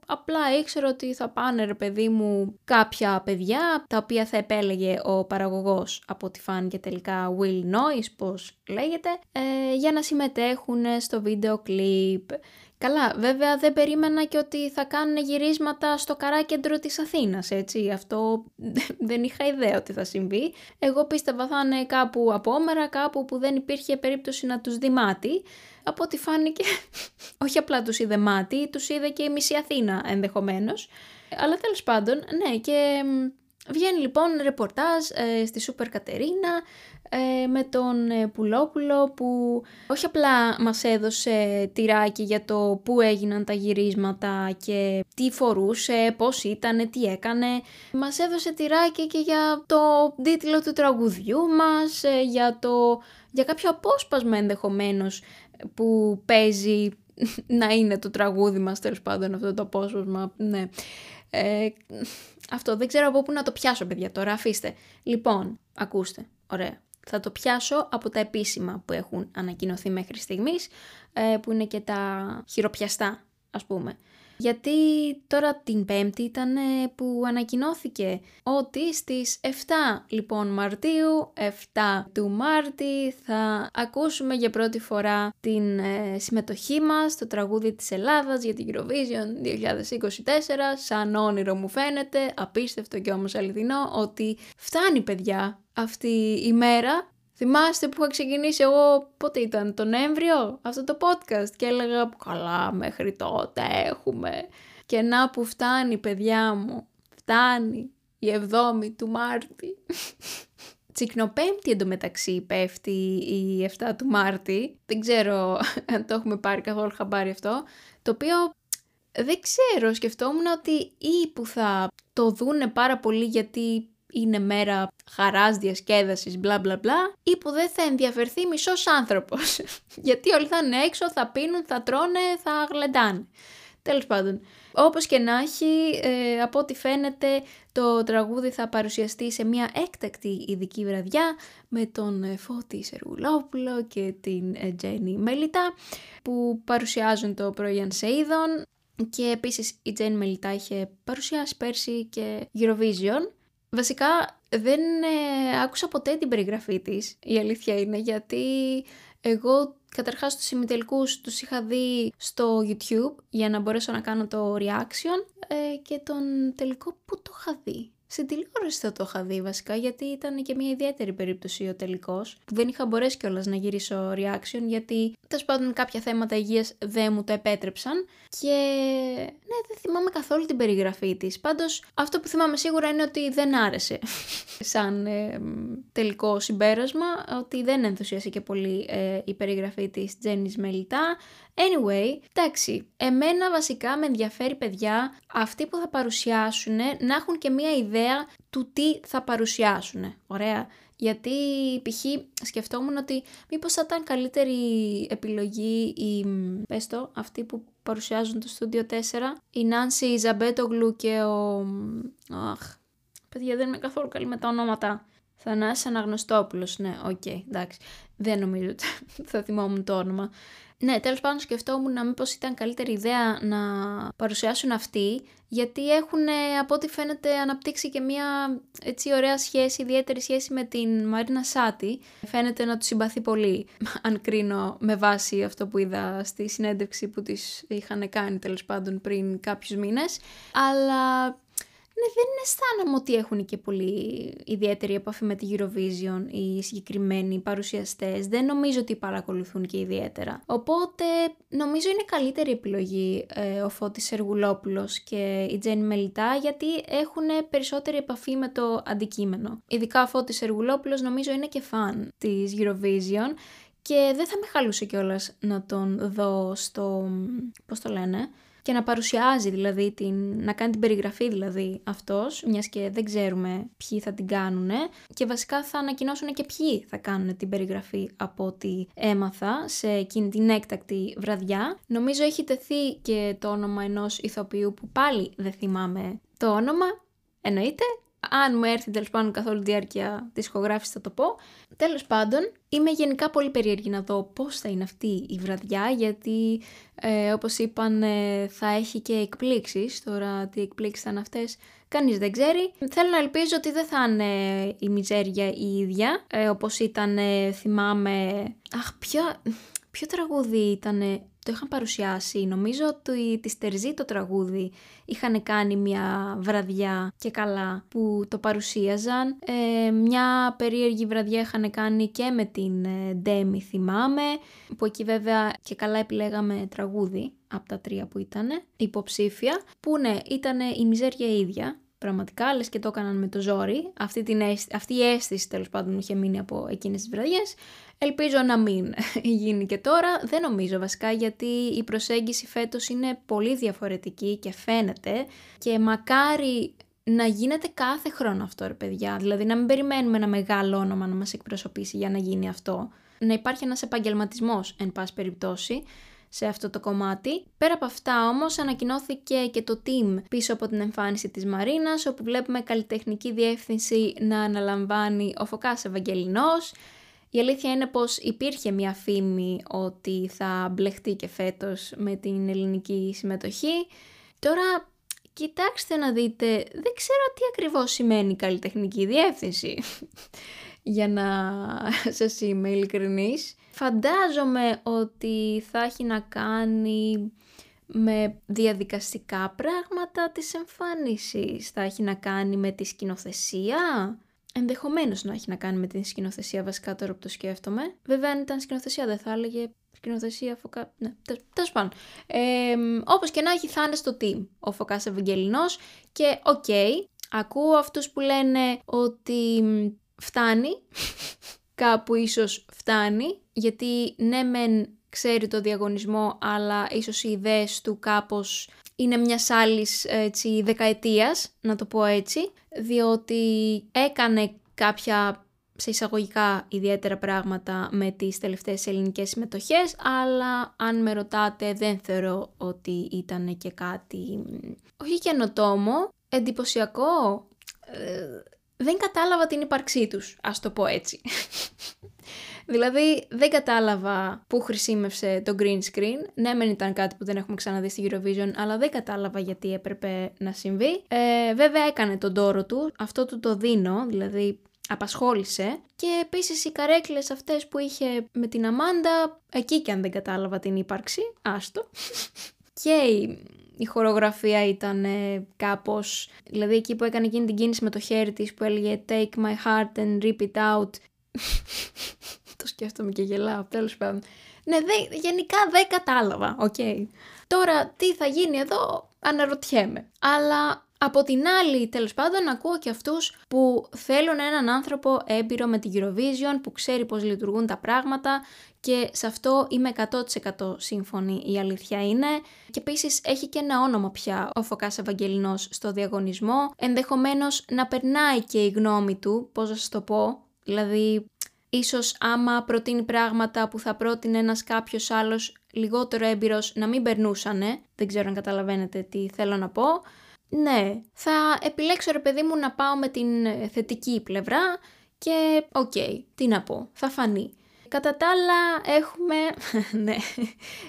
απλά ήξερα ότι θα πάνε ρε παιδί μου κάποια παιδιά τα οποία θα επέλεγε ο παραγωγός από ό,τι φάνηκε τελικά Will Noise πως λέγεται ε, για να συμμετέχουν στο βίντεο κλιπ. Καλά, βέβαια δεν περίμενα και ότι θα κάνουν γυρίσματα στο καράκεντρο της Αθήνας, έτσι. Αυτό [LAUGHS] δεν είχα ιδέα ότι θα συμβεί. Εγώ πίστευα θα είναι κάπου απόμερα, κάπου που δεν υπήρχε περίπτωση να τους δει μάτι. Από ό,τι φάνηκε, [LAUGHS] όχι απλά τους είδε μάτι, τους είδε και η μισή Αθήνα ενδεχομένως. Αλλά τέλος πάντων, ναι, και βγαίνει λοιπόν ρεπορτάζ ε, στη Σούπερ Κατερίνα ε, με τον ε, Πουλόπουλο που όχι απλά μας έδωσε τυράκι για το πού έγιναν τα γυρίσματα και τι φορούσε, πώς ήταν, τι έκανε. Μας έδωσε τυράκι και για το τίτλο του τραγουδιού μας, ε, για, το, για κάποιο απόσπασμα ενδεχομένως που παίζει [LAUGHS] να είναι το τραγούδι μας τέλος πάντων αυτό το απόσπασμα, ναι. Ε, αυτό δεν ξέρω από πού να το πιάσω παιδιά τώρα, αφήστε. Λοιπόν, ακούστε. Ωραία. Θα το πιάσω από τα επίσημα που έχουν ανακοινωθεί μέχρι στιγμής, ε, που είναι και τα χειροπιαστά, ας πούμε. Γιατί τώρα την Πέμπτη ήταν που ανακοινώθηκε ότι στις 7 λοιπόν Μαρτίου, 7 του Μάρτη θα ακούσουμε για πρώτη φορά την ε, συμμετοχή μας στο τραγούδι της Ελλάδας για την Eurovision 2024. Σαν όνειρο μου φαίνεται, απίστευτο και όμως αληθινό, ότι φτάνει παιδιά αυτή η μέρα Θυμάστε που είχα ξεκινήσει εγώ, πότε ήταν, τον Νοέμβριο, αυτό το podcast και έλεγα καλά μέχρι τότε έχουμε. Και να που φτάνει παιδιά μου, φτάνει η 7η του Μάρτη. [LAUGHS] Τσικνοπέμπτη εντωμεταξύ πέφτει η 7 του Μάρτη. Δεν ξέρω [LAUGHS] αν το έχουμε πάρει καθόλου χαμπάρι αυτό. Το οποίο δεν ξέρω, σκεφτόμουν ότι ή που θα το δούνε πάρα πολύ γιατί είναι μέρα χαράς, διασκέδασης, μπλα μπλα μπλα, ή που δεν θα ενδιαφερθεί μισός άνθρωπος. [LAUGHS] Γιατί όλοι θα είναι έξω, θα πίνουν, θα τρώνε, θα γλεντάνε. Τέλος πάντων, όπως και να έχει, ε, από ό,τι φαίνεται το τραγούδι θα παρουσιαστεί σε μια έκτακτη ειδική βραδιά με τον ε, Φώτη Σεργουλόπουλο και την ε, Τζένι Μελιτά που παρουσιάζουν το προϊόν σε είδων και επίσης η Τζένι Μελιτά είχε παρουσιάσει πέρσι και Eurovision Βασικά δεν ε, άκουσα ποτέ την περιγραφή της, η αλήθεια είναι, γιατί εγώ καταρχάς τους ημιτελικούς τους είχα δει στο YouTube για να μπορέσω να κάνω το reaction ε, και τον τελικό που το είχα δει. Στην τηλεόραση θα το είχα δει βασικά, γιατί ήταν και μια ιδιαίτερη περίπτωση ο τελικός, που δεν είχα μπορέσει κιόλας να γυρίσω reaction, γιατί τέλος πάντων κάποια θέματα υγείας δεν μου το επέτρεψαν. Και ναι, δεν θυμάμαι καθόλου την περιγραφή της. Πάντως, αυτό που θυμάμαι σίγουρα είναι ότι δεν άρεσε [LAUGHS] σαν ε, τελικό συμπέρασμα, ότι δεν ενθουσίασε πολύ ε, η περιγραφή της Τζέννη Μελιτά. Anyway, εντάξει, εμένα βασικά με ενδιαφέρει παιδιά αυτοί που θα παρουσιάσουν να έχουν και μία ιδέα του τι θα παρουσιάσουν. Ωραία. Γιατί π.χ. σκεφτόμουν ότι μήπως θα ήταν καλύτερη επιλογή η, πες το, αυτοί που παρουσιάζουν το Studio 4, η Νάνσυ Ζαμπέτογλου και ο... Αχ, παιδιά δεν είμαι καθόλου καλή με τα ονόματα. Θανάσης Αναγνωστόπουλος, ναι, OK, okay, εντάξει. Δεν νομίζω ότι [LAUGHS] θα θυμόμουν το όνομα. Ναι, τέλος πάντων σκεφτόμουν να μήπως ήταν καλύτερη ιδέα να παρουσιάσουν αυτοί, γιατί έχουν από ό,τι φαίνεται αναπτύξει και μια έτσι ωραία σχέση, ιδιαίτερη σχέση με την Μαρίνα Σάτι. Φαίνεται να τους συμπαθεί πολύ, [LAUGHS] αν κρίνω με βάση αυτό που είδα στη συνέντευξη που της είχαν κάνει τέλος πάντων πριν κάποιους μήνες. Αλλά ναι, δεν αισθάνομαι ότι έχουν και πολύ ιδιαίτερη επαφή με τη Eurovision οι συγκεκριμένοι παρουσιαστές. Δεν νομίζω ότι παρακολουθούν και ιδιαίτερα. Οπότε νομίζω είναι καλύτερη επιλογή ε, ο Φώτης Σεργουλόπουλος και η Τζέννη Μελιτά γιατί έχουν περισσότερη επαφή με το αντικείμενο. Ειδικά ο Φώτης Σεργουλόπουλος νομίζω είναι και φαν της Eurovision και δεν θα με χαλούσε κιόλας να τον δω στο... πώς το λένε και να παρουσιάζει δηλαδή, την, να κάνει την περιγραφή δηλαδή αυτός, μιας και δεν ξέρουμε ποιοι θα την κάνουν και βασικά θα ανακοινώσουν και ποιοι θα κάνουν την περιγραφή από ό,τι έμαθα σε εκείνη την έκτακτη βραδιά. Νομίζω έχει τεθεί και το όνομα ενός ηθοποιού που πάλι δεν θυμάμαι το όνομα, εννοείται, αν μου έρθει τέλος πάντων καθ' όλη τη διάρκεια τη ηχογράφηση θα το πω. Τέλος πάντων, είμαι γενικά πολύ περίεργη να δω πώς θα είναι αυτή η βραδιά, γιατί ε, όπως είπαν ε, θα έχει και εκπλήξεις. Τώρα, τι εκπλήξεις θα είναι αυτές, κανείς δεν ξέρει. Θέλω να ελπίζω ότι δεν θα είναι η μιζέρια η ίδια, ε, όπως ήταν, ε, θυμάμαι. Αχ, ποιο, ποιο τραγούδι ήταν το είχαν παρουσιάσει. Νομίζω ότι τη Στερζή το τραγούδι είχαν κάνει μια βραδιά και καλά που το παρουσίαζαν. Ε, μια περίεργη βραδιά είχαν κάνει και με την ε, Ντέμι θυμάμαι, που εκεί βέβαια και καλά επιλέγαμε τραγούδι από τα τρία που ήταν, υποψήφια, που ναι, ήταν η μιζέρια ίδια, πραγματικά, λες και το έκαναν με το ζόρι. Αυτή, την αυτή η αίσθηση τέλος πάντων μου είχε μείνει από εκείνες τις βραδιές. Ελπίζω να μην [LAUGHS] γίνει και τώρα. Δεν νομίζω βασικά γιατί η προσέγγιση φέτος είναι πολύ διαφορετική και φαίνεται και μακάρι να γίνεται κάθε χρόνο αυτό ρε παιδιά. Δηλαδή να μην περιμένουμε ένα μεγάλο όνομα να μας εκπροσωπήσει για να γίνει αυτό. Να υπάρχει ένας επαγγελματισμός εν πάση περιπτώσει σε αυτό το κομμάτι. Πέρα από αυτά όμως ανακοινώθηκε και το team πίσω από την εμφάνιση της Μαρίνας, όπου βλέπουμε καλλιτεχνική διεύθυνση να αναλαμβάνει ο Φωκάς Ευαγγελινός, η αλήθεια είναι πως υπήρχε μια φήμη ότι θα μπλεχτεί και φέτος με την ελληνική συμμετοχή. Τώρα κοιτάξτε να δείτε, δεν ξέρω τι ακριβώς σημαίνει καλλιτεχνική διεύθυνση. [LAUGHS] Για να σας είμαι ειλικρινής. Φαντάζομαι ότι θα έχει να κάνει με διαδικαστικά πράγματα της εμφάνισης. Θα έχει να κάνει με τη σκηνοθεσία ενδεχομένως να έχει να κάνει με την σκηνοθεσία βασικά τώρα που το σκέφτομαι. Βέβαια αν ήταν σκηνοθεσία δεν θα έλεγε σκηνοθεσία φωκά... Ναι, τέλος πάντων. Ε, όπως και να έχει θα είναι στο team ο Φωκάς Ευαγγελινός και OK, okay, ακούω αυτούς που λένε ότι φτάνει, [LAUGHS] κάπου ίσως φτάνει, γιατί ναι μεν ξέρει το διαγωνισμό, αλλά ίσως οι ιδέες του κάπως είναι μια άλλη έτσι, δεκαετίας, να το πω έτσι, διότι έκανε κάποια σε εισαγωγικά ιδιαίτερα πράγματα με τις τελευταίες ελληνικές συμμετοχές, αλλά αν με ρωτάτε δεν θεωρώ ότι ήταν και κάτι, όχι καινοτόμο, εντυπωσιακό, ε, δεν κατάλαβα την ύπαρξή τους, ας το πω έτσι. Δηλαδή δεν κατάλαβα πού χρησιμεύσε το green screen. Ναι, μεν ήταν κάτι που δεν έχουμε ξαναδεί στη Eurovision, αλλά δεν κατάλαβα γιατί έπρεπε να συμβεί. Ε, βέβαια έκανε τον τόρο του, αυτό του το δίνω, δηλαδή απασχόλησε. Και επίσης οι καρέκλες αυτές που είχε με την Αμάντα, εκεί και αν δεν κατάλαβα την ύπαρξη, άστο. [LAUGHS] και η χορογραφία ήταν ε, κάπως, δηλαδή εκεί που έκανε εκείνη την κίνηση με το χέρι της που έλεγε Take my heart and rip it out [LAUGHS] [LAUGHS] το σκέφτομαι και γελάω, τέλος πάντων. Ναι, δε, γενικά δεν κατάλαβα, οκ. Τώρα, τι θα γίνει εδώ, αναρωτιέμαι. Αλλά από την άλλη, τέλος πάντων, ακούω και αυτούς που θέλουν έναν άνθρωπο έμπειρο με την Eurovision, που ξέρει πώς λειτουργούν τα πράγματα και σε αυτό είμαι 100% σύμφωνη, η αλήθεια είναι. Και επίσης έχει και ένα όνομα πια ο Φωκάς Ευαγγελινός στο διαγωνισμό, ενδεχομένως να περνάει και η γνώμη του, πώς να σας το πω, δηλαδή Ίσως άμα προτείνει πράγματα που θα πρότεινε ένας κάποιος άλλος λιγότερο έμπειρος να μην περνούσανε, δεν ξέρω αν καταλαβαίνετε τι θέλω να πω, ναι, θα επιλέξω ρε παιδί μου να πάω με την θετική πλευρά και οκ, τι να πω, θα φανεί. Κατά τα άλλα έχουμε, [LAUGHS] ναι,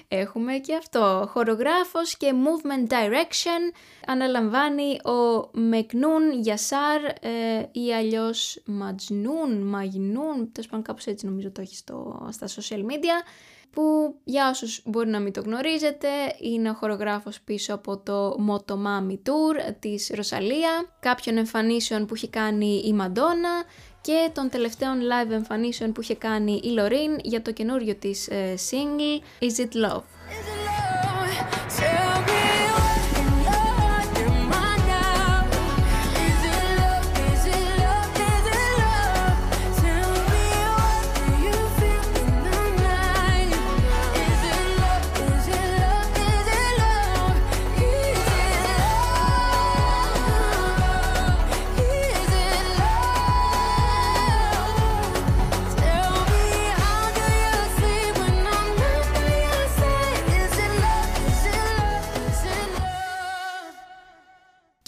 έχουμε και αυτό, χορογράφος και movement direction αναλαμβάνει ο Μεκνούν Γιασάρ ε, ή αλλιώς Ματζνούν, Μαγνούν, τέλος πάντων κάπως έτσι νομίζω το έχει στο, στα social media που για όσους μπορεί να μην το γνωρίζετε είναι ο χορογράφος πίσω από το Motomami Tour της Ροσαλία, κάποιων εμφανίσεων που έχει κάνει η Μαντόνα και των τελευταίων live εμφανίσεων που είχε κάνει η Λωρίν για το καινούριο της ε, single Is It Love;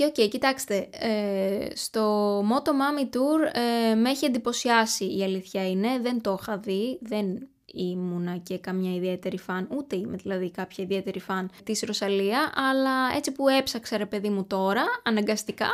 Και ok, okay, κοιτάξτε, ε, στο Motomami Tour ε, με έχει εντυπωσιάσει η αλήθεια είναι, δεν το είχα δει, δεν ήμουνα και καμιά ιδιαίτερη φαν, ούτε είμαι δηλαδή κάποια ιδιαίτερη φαν της Ροσαλία, αλλά έτσι που έψαξα ρε παιδί μου τώρα, αναγκαστικά,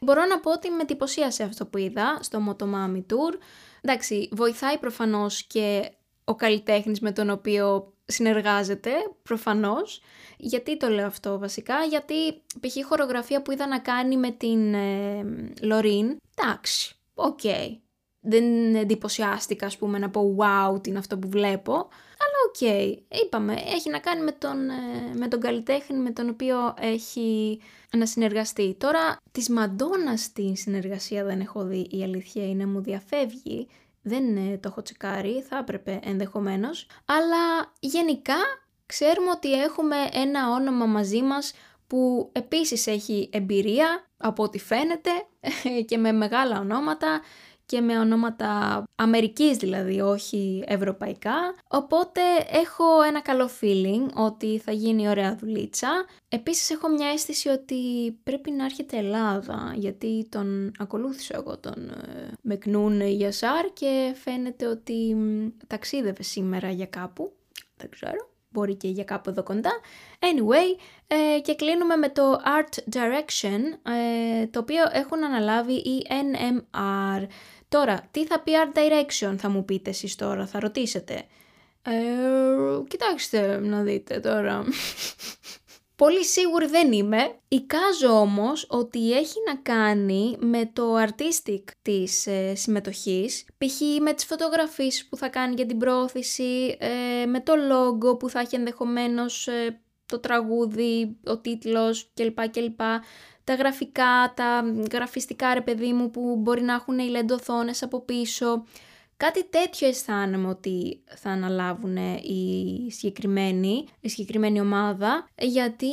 μπορώ να πω ότι με εντυπωσίασε αυτό που είδα στο Motomami Tour. Εντάξει, βοηθάει προφανώς και ο καλλιτέχνης με τον οποίο συνεργάζεται, προφανώς, γιατί το λέω αυτό βασικά, γιατί π.χ. η χορογραφία που είδα να κάνει με την ε, Λορίν, εντάξει, ok. Okay. Δεν εντυπωσιάστηκα, ας πούμε, να πω wow, τι είναι αυτό που βλέπω. Αλλά ok, okay. είπαμε, έχει να κάνει με τον, ε, με τον καλλιτέχνη με τον οποίο έχει να συνεργαστεί. Τώρα, της Μαντόνα στην συνεργασία δεν έχω δει, η αλήθεια είναι μου διαφεύγει. Δεν ε, το έχω τσεκάρει, θα έπρεπε ενδεχομένως. Αλλά γενικά ξέρουμε ότι έχουμε ένα όνομα μαζί μας που επίσης έχει εμπειρία από ό,τι φαίνεται [LAUGHS] και με μεγάλα ονόματα και με ονόματα Αμερικής δηλαδή, όχι ευρωπαϊκά. Οπότε έχω ένα καλό feeling ότι θα γίνει ωραία δουλίτσα. Επίσης έχω μια αίσθηση ότι πρέπει να έρχεται Ελλάδα, γιατί τον ακολούθησα εγώ τον ε, Μεκνούν Γιασάρ και φαίνεται ότι ταξίδευε σήμερα για κάπου. Δεν ξέρω μπορεί και για κάπου εδώ κοντά. Anyway, ε, και κλείνουμε με το Art Direction, ε, το οποίο έχουν αναλάβει οι NMR. Τώρα, τι θα πει Art Direction θα μου πείτε εσείς τώρα, θα ρωτήσετε. Ε, κοιτάξτε να δείτε τώρα. [LAUGHS] Πολύ σίγουρη δεν είμαι. Εικάζω όμως ότι έχει να κάνει με το artistic της ε, συμμετοχής, π.χ. με τις φωτογραφίες που θα κάνει για την πρόθεση, ε, με το logo που θα έχει ενδεχομένως ε, το τραγούδι, ο τίτλος κλπ. κλπ. Τα γραφικά, τα γραφιστικά ρε παιδί μου που μπορεί να έχουν οι λεντοθόνες από πίσω. Κάτι τέτοιο αισθάνομαι ότι θα αναλάβουν οι συγκεκριμένοι, η συγκεκριμένη ομάδα, γιατί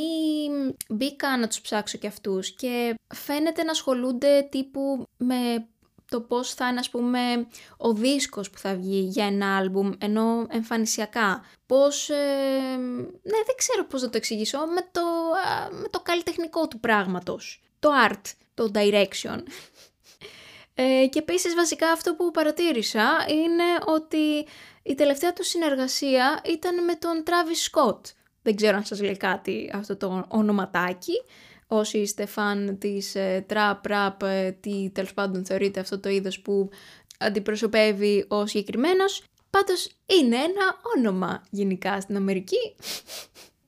μπήκα να τους ψάξω και αυτούς και φαίνεται να ασχολούνται τύπου με το πώς θα είναι ας πούμε ο δίσκος που θα βγει για ένα άλμπουμ ενώ εμφανισιακά. Πώς, ε, ναι δεν ξέρω πώς να το εξηγήσω, με το, με το καλλιτεχνικό του πράγματος. Το art, το direction. Ε, και επίσης βασικά αυτό που παρατήρησα είναι ότι η τελευταία του συνεργασία ήταν με τον Travis Scott. Δεν ξέρω αν σας λέει κάτι αυτό το ονοματάκι. Όσοι είστε φαν της ε, trap rap, ε, τι τέλος πάντων θεωρείτε αυτό το είδος που αντιπροσωπεύει ο συγκεκριμένος. Πάντως είναι ένα όνομα γενικά στην Αμερική.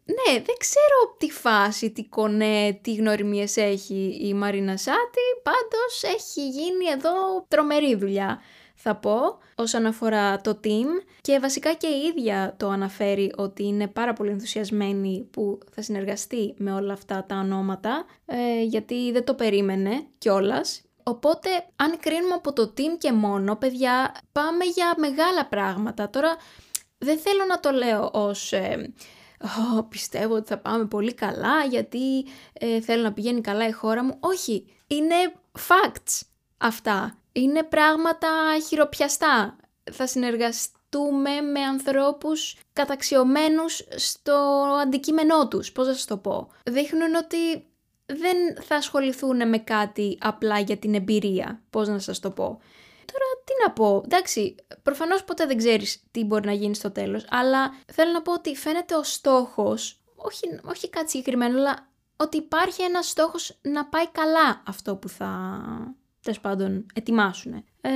Ναι, δεν ξέρω τι φάση, τι κονέ, τι γνωριμίες έχει η Μαρίνα Σάτι, πάντως έχει γίνει εδώ τρομερή δουλειά θα πω όσον αφορά το team και βασικά και η ίδια το αναφέρει ότι είναι πάρα πολύ ενθουσιασμένη που θα συνεργαστεί με όλα αυτά τα ονόματα ε, γιατί δεν το περίμενε κιόλας. Οπότε αν κρίνουμε από το team και μόνο παιδιά πάμε για μεγάλα πράγματα. Τώρα δεν θέλω να το λέω ως... Ε, oh, πιστεύω ότι θα πάμε πολύ καλά γιατί ε, θέλω να πηγαίνει καλά η χώρα μου. Όχι, είναι facts αυτά. Είναι πράγματα χειροπιαστά. Θα συνεργαστούμε με ανθρώπους καταξιωμένους στο αντικείμενό τους. Πώς θα σας το πω; Δείχνουν ότι δεν θα ασχοληθούν με κάτι απλά για την εμπειρία. Πώς να σας το πω; Τώρα τι να πω, εντάξει, προφανώς ποτέ δεν ξέρεις τι μπορεί να γίνει στο τέλος, αλλά θέλω να πω ότι φαίνεται ο στόχος, όχι, όχι κάτι συγκεκριμένο, αλλά ότι υπάρχει ένας στόχος να πάει καλά αυτό που θα, τέλος πάντων, ετοιμάσουν. Ε,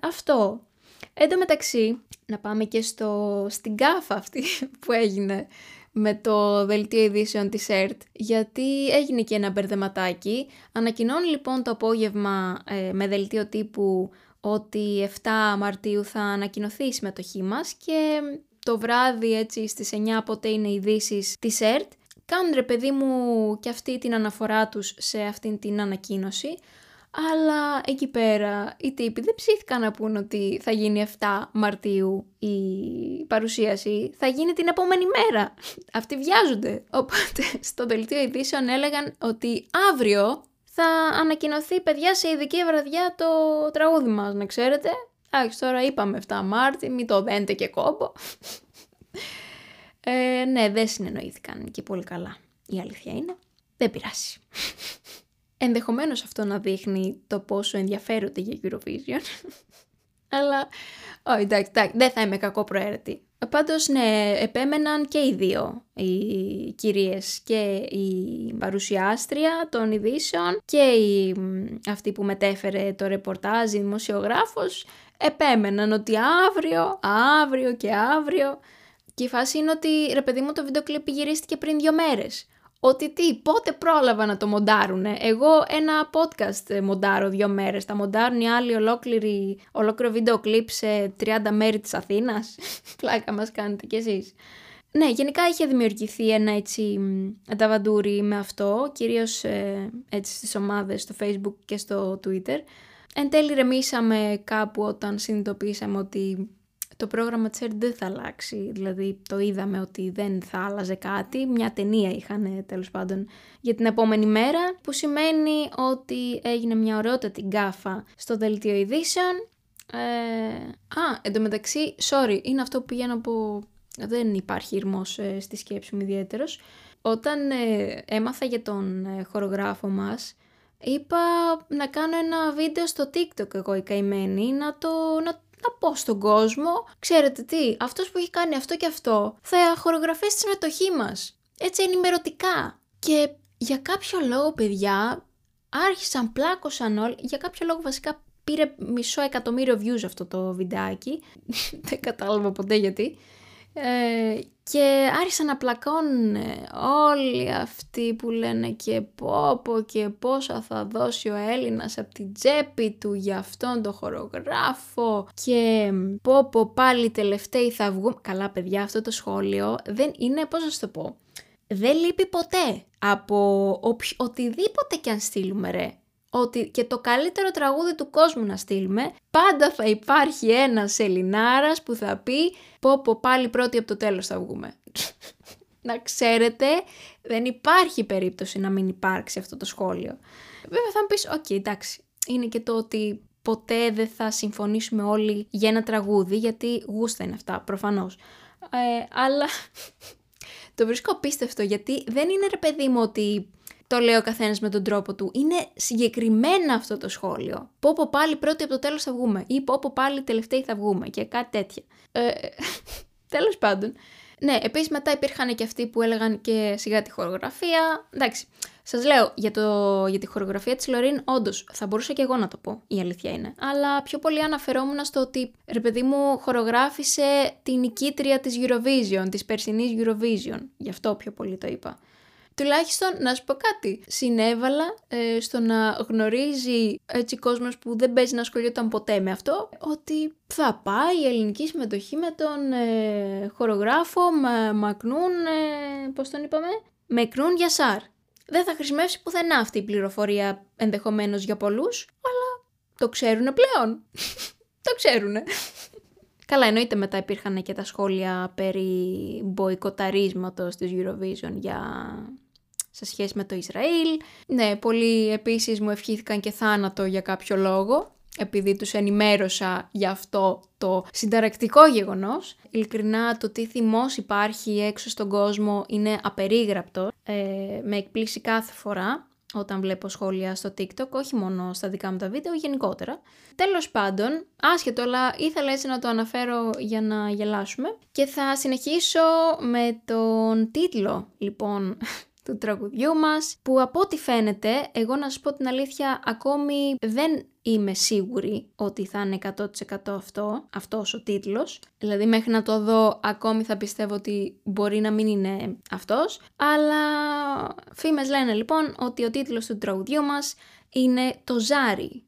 αυτό. Εν τω μεταξύ, να πάμε και στο, στην κάφα αυτή [LAUGHS] που έγινε με το δελτίο ειδήσεων της ΕΡΤ, γιατί έγινε και ένα μπερδεματάκι. Ανακοινώνει λοιπόν το απόγευμα ε, με δελτίο τύπου ότι 7 Μαρτίου θα ανακοινωθεί η συμμετοχή μας και το βράδυ έτσι στις 9 πότε είναι οι ειδήσεις της ΕΡΤ. Κάνουν ρε παιδί μου και αυτή την αναφορά τους σε αυτήν την ανακοίνωση, αλλά εκεί πέρα οι τύποι δεν ψήθηκαν να πούν ότι θα γίνει 7 Μαρτίου η παρουσίαση, θα γίνει την επόμενη μέρα. Αυτοί βιάζονται. Οπότε στο δελτίο ειδήσεων έλεγαν ότι αύριο θα ανακοινωθεί παιδιά σε ειδική βραδιά το τραγούδι μας, να ξέρετε. Άχι τώρα είπαμε 7 Μάρτη, μην το δέντε και κόμπο. Ε, ναι, δεν συνεννοήθηκαν και πολύ καλά. Η αλήθεια είναι. Δεν πειράσει. Ενδεχομένως αυτό να δείχνει το πόσο ενδιαφέρονται για Eurovision. [LAUGHS] Αλλά, όχι, εντάξει, εντάξει, δεν θα είμαι κακό προαίρετη. Πάντως, ναι, επέμεναν και οι δύο, οι κυρίες και η παρουσιάστρια των ειδήσεων και η, αυτή που μετέφερε το ρεπορτάζ, η δημοσιογράφος, επέμεναν ότι αύριο, αύριο και αύριο. Και η φάση είναι ότι, ρε παιδί μου, το βίντεο κλιπ γυρίστηκε πριν δύο μέρες ότι τι, πότε πρόλαβα να το μοντάρουνε; Εγώ ένα podcast μοντάρω δύο μέρες, τα μοντάρουν οι άλλοι ολόκληρη, ολόκληρο βίντεο κλιπ σε 30 μέρη της Αθήνας. [LAUGHS] Πλάκα μας κάνετε κι εσείς. Ναι, γενικά είχε δημιουργηθεί ένα έτσι ταβαντούρι με αυτό, κυρίως ε, έτσι στις ομάδες στο facebook και στο twitter. Εν τέλει ρεμίσαμε κάπου όταν συνειδητοποίησαμε ότι το πρόγραμμα της ΕΡΤ δεν θα αλλάξει, δηλαδή το είδαμε ότι δεν θα άλλαζε κάτι, μια ταινία είχαν τέλος πάντων για την επόμενη μέρα, που σημαίνει ότι έγινε μια ωραιότατη γκάφα στο δελτίο ειδήσεων. Ε, α, εντωμεταξύ, sorry, είναι αυτό που πήγα να πω, δεν υπάρχει ήρμος ε, στη σκέψη μου ιδιαίτερος. Όταν ε, έμαθα για τον ε, χορογράφο μας, είπα να κάνω ένα βίντεο στο TikTok εγώ η καημένη, να το, να να πω στον κόσμο, ξέρετε τι, αυτός που έχει κάνει αυτό και αυτό θα χορογραφήσει τη συμμετοχή μας. Έτσι ενημερωτικά. Και για κάποιο λόγο, παιδιά, άρχισαν, πλάκωσαν όλοι, για κάποιο λόγο βασικά πήρε μισό εκατομμύριο views αυτό το βιντεάκι, [LAUGHS] δεν κατάλαβα ποτέ γιατί, ε, και άρχισαν να πλακώνουν όλοι αυτοί που λένε και πόπο και πόσα θα δώσει ο Έλληνας από την τσέπη του για αυτόν τον χορογράφο και πόπο πάλι τελευταίοι θα βγουν. Καλά παιδιά αυτό το σχόλιο δεν είναι πώς να το πω. Δεν λείπει ποτέ από οτιδήποτε και αν στείλουμε ρε ότι και το καλύτερο τραγούδι του κόσμου να στείλουμε, πάντα θα υπάρχει ένας Ελληνάρας που θα πει πω πω πάλι πρώτοι από το τέλος θα βγούμε. [LAUGHS] να ξέρετε, δεν υπάρχει περίπτωση να μην υπάρξει αυτό το σχόλιο. Βέβαια θα μου πεις, οκ, εντάξει, είναι και το ότι ποτέ δεν θα συμφωνήσουμε όλοι για ένα τραγούδι, γιατί γούστα είναι αυτά, προφανώς. Ε, αλλά [LAUGHS] το βρίσκω απίστευτο, γιατί δεν είναι ρε παιδί μου ότι το λέει ο καθένας με τον τρόπο του. Είναι συγκεκριμένα αυτό το σχόλιο. Πω πω πάλι πρώτοι από το τέλος θα βγούμε. Ή πω πω πάλι τελευταίοι θα βγούμε. Και κάτι τέτοια. Ε, [LAUGHS] τέλος πάντων. Ναι, επίσης μετά υπήρχαν και αυτοί που έλεγαν και σιγά τη χορογραφία. Εντάξει. Σας λέω για, το, για τη χορογραφία της Λωρίν, όντως θα μπορούσα και εγώ να το πω, η αλήθεια είναι. Αλλά πιο πολύ αναφερόμουν στο ότι ρε παιδί μου χορογράφησε την νικήτρια της Eurovision, της περσινής Eurovision. Γι' αυτό πιο πολύ το είπα. Τουλάχιστον να σου πω κάτι. Συνέβαλα ε, στο να γνωρίζει έτσι κόσμος που δεν παίζει να ασχολιόταν ποτέ με αυτό ότι θα πάει η ελληνική συμμετοχή με τον ε, χορογράφο Μα, Μακνούν, ε, πώς τον είπαμε, Μεκνούν Γιασάρ. Δεν θα χρησιμεύσει πουθενά αυτή η πληροφορία ενδεχομένως για πολλούς, αλλά το ξέρουν πλέον. [LAUGHS] το ξέρουνε. Καλά, εννοείται μετά υπήρχαν και τα σχόλια περί μποϊκοταρίσματος της Eurovision για σε σχέση με το Ισραήλ. Ναι, πολλοί επίσης μου ευχήθηκαν και θάνατο για κάποιο λόγο, επειδή τους ενημέρωσα για αυτό το συνταρακτικό γεγονός. Ειλικρινά το τι θυμός υπάρχει έξω στον κόσμο είναι απερίγραπτο, ε, με εκπλήσει κάθε φορά όταν βλέπω σχόλια στο TikTok, όχι μόνο στα δικά μου τα βίντεο, γενικότερα. Τέλος πάντων, άσχετο, αλλά ήθελα έτσι να το αναφέρω για να γελάσουμε. Και θα συνεχίσω με τον τίτλο, λοιπόν, του τραγουδιού μας, που από ό,τι φαίνεται, εγώ να σου πω την αλήθεια, ακόμη δεν είμαι σίγουρη ότι θα είναι 100% αυτό, αυτός ο τίτλος. Δηλαδή μέχρι να το δω ακόμη θα πιστεύω ότι μπορεί να μην είναι αυτός. Αλλά φήμες λένε λοιπόν ότι ο τίτλος του τραγουδιού μας είναι το Ζάρι.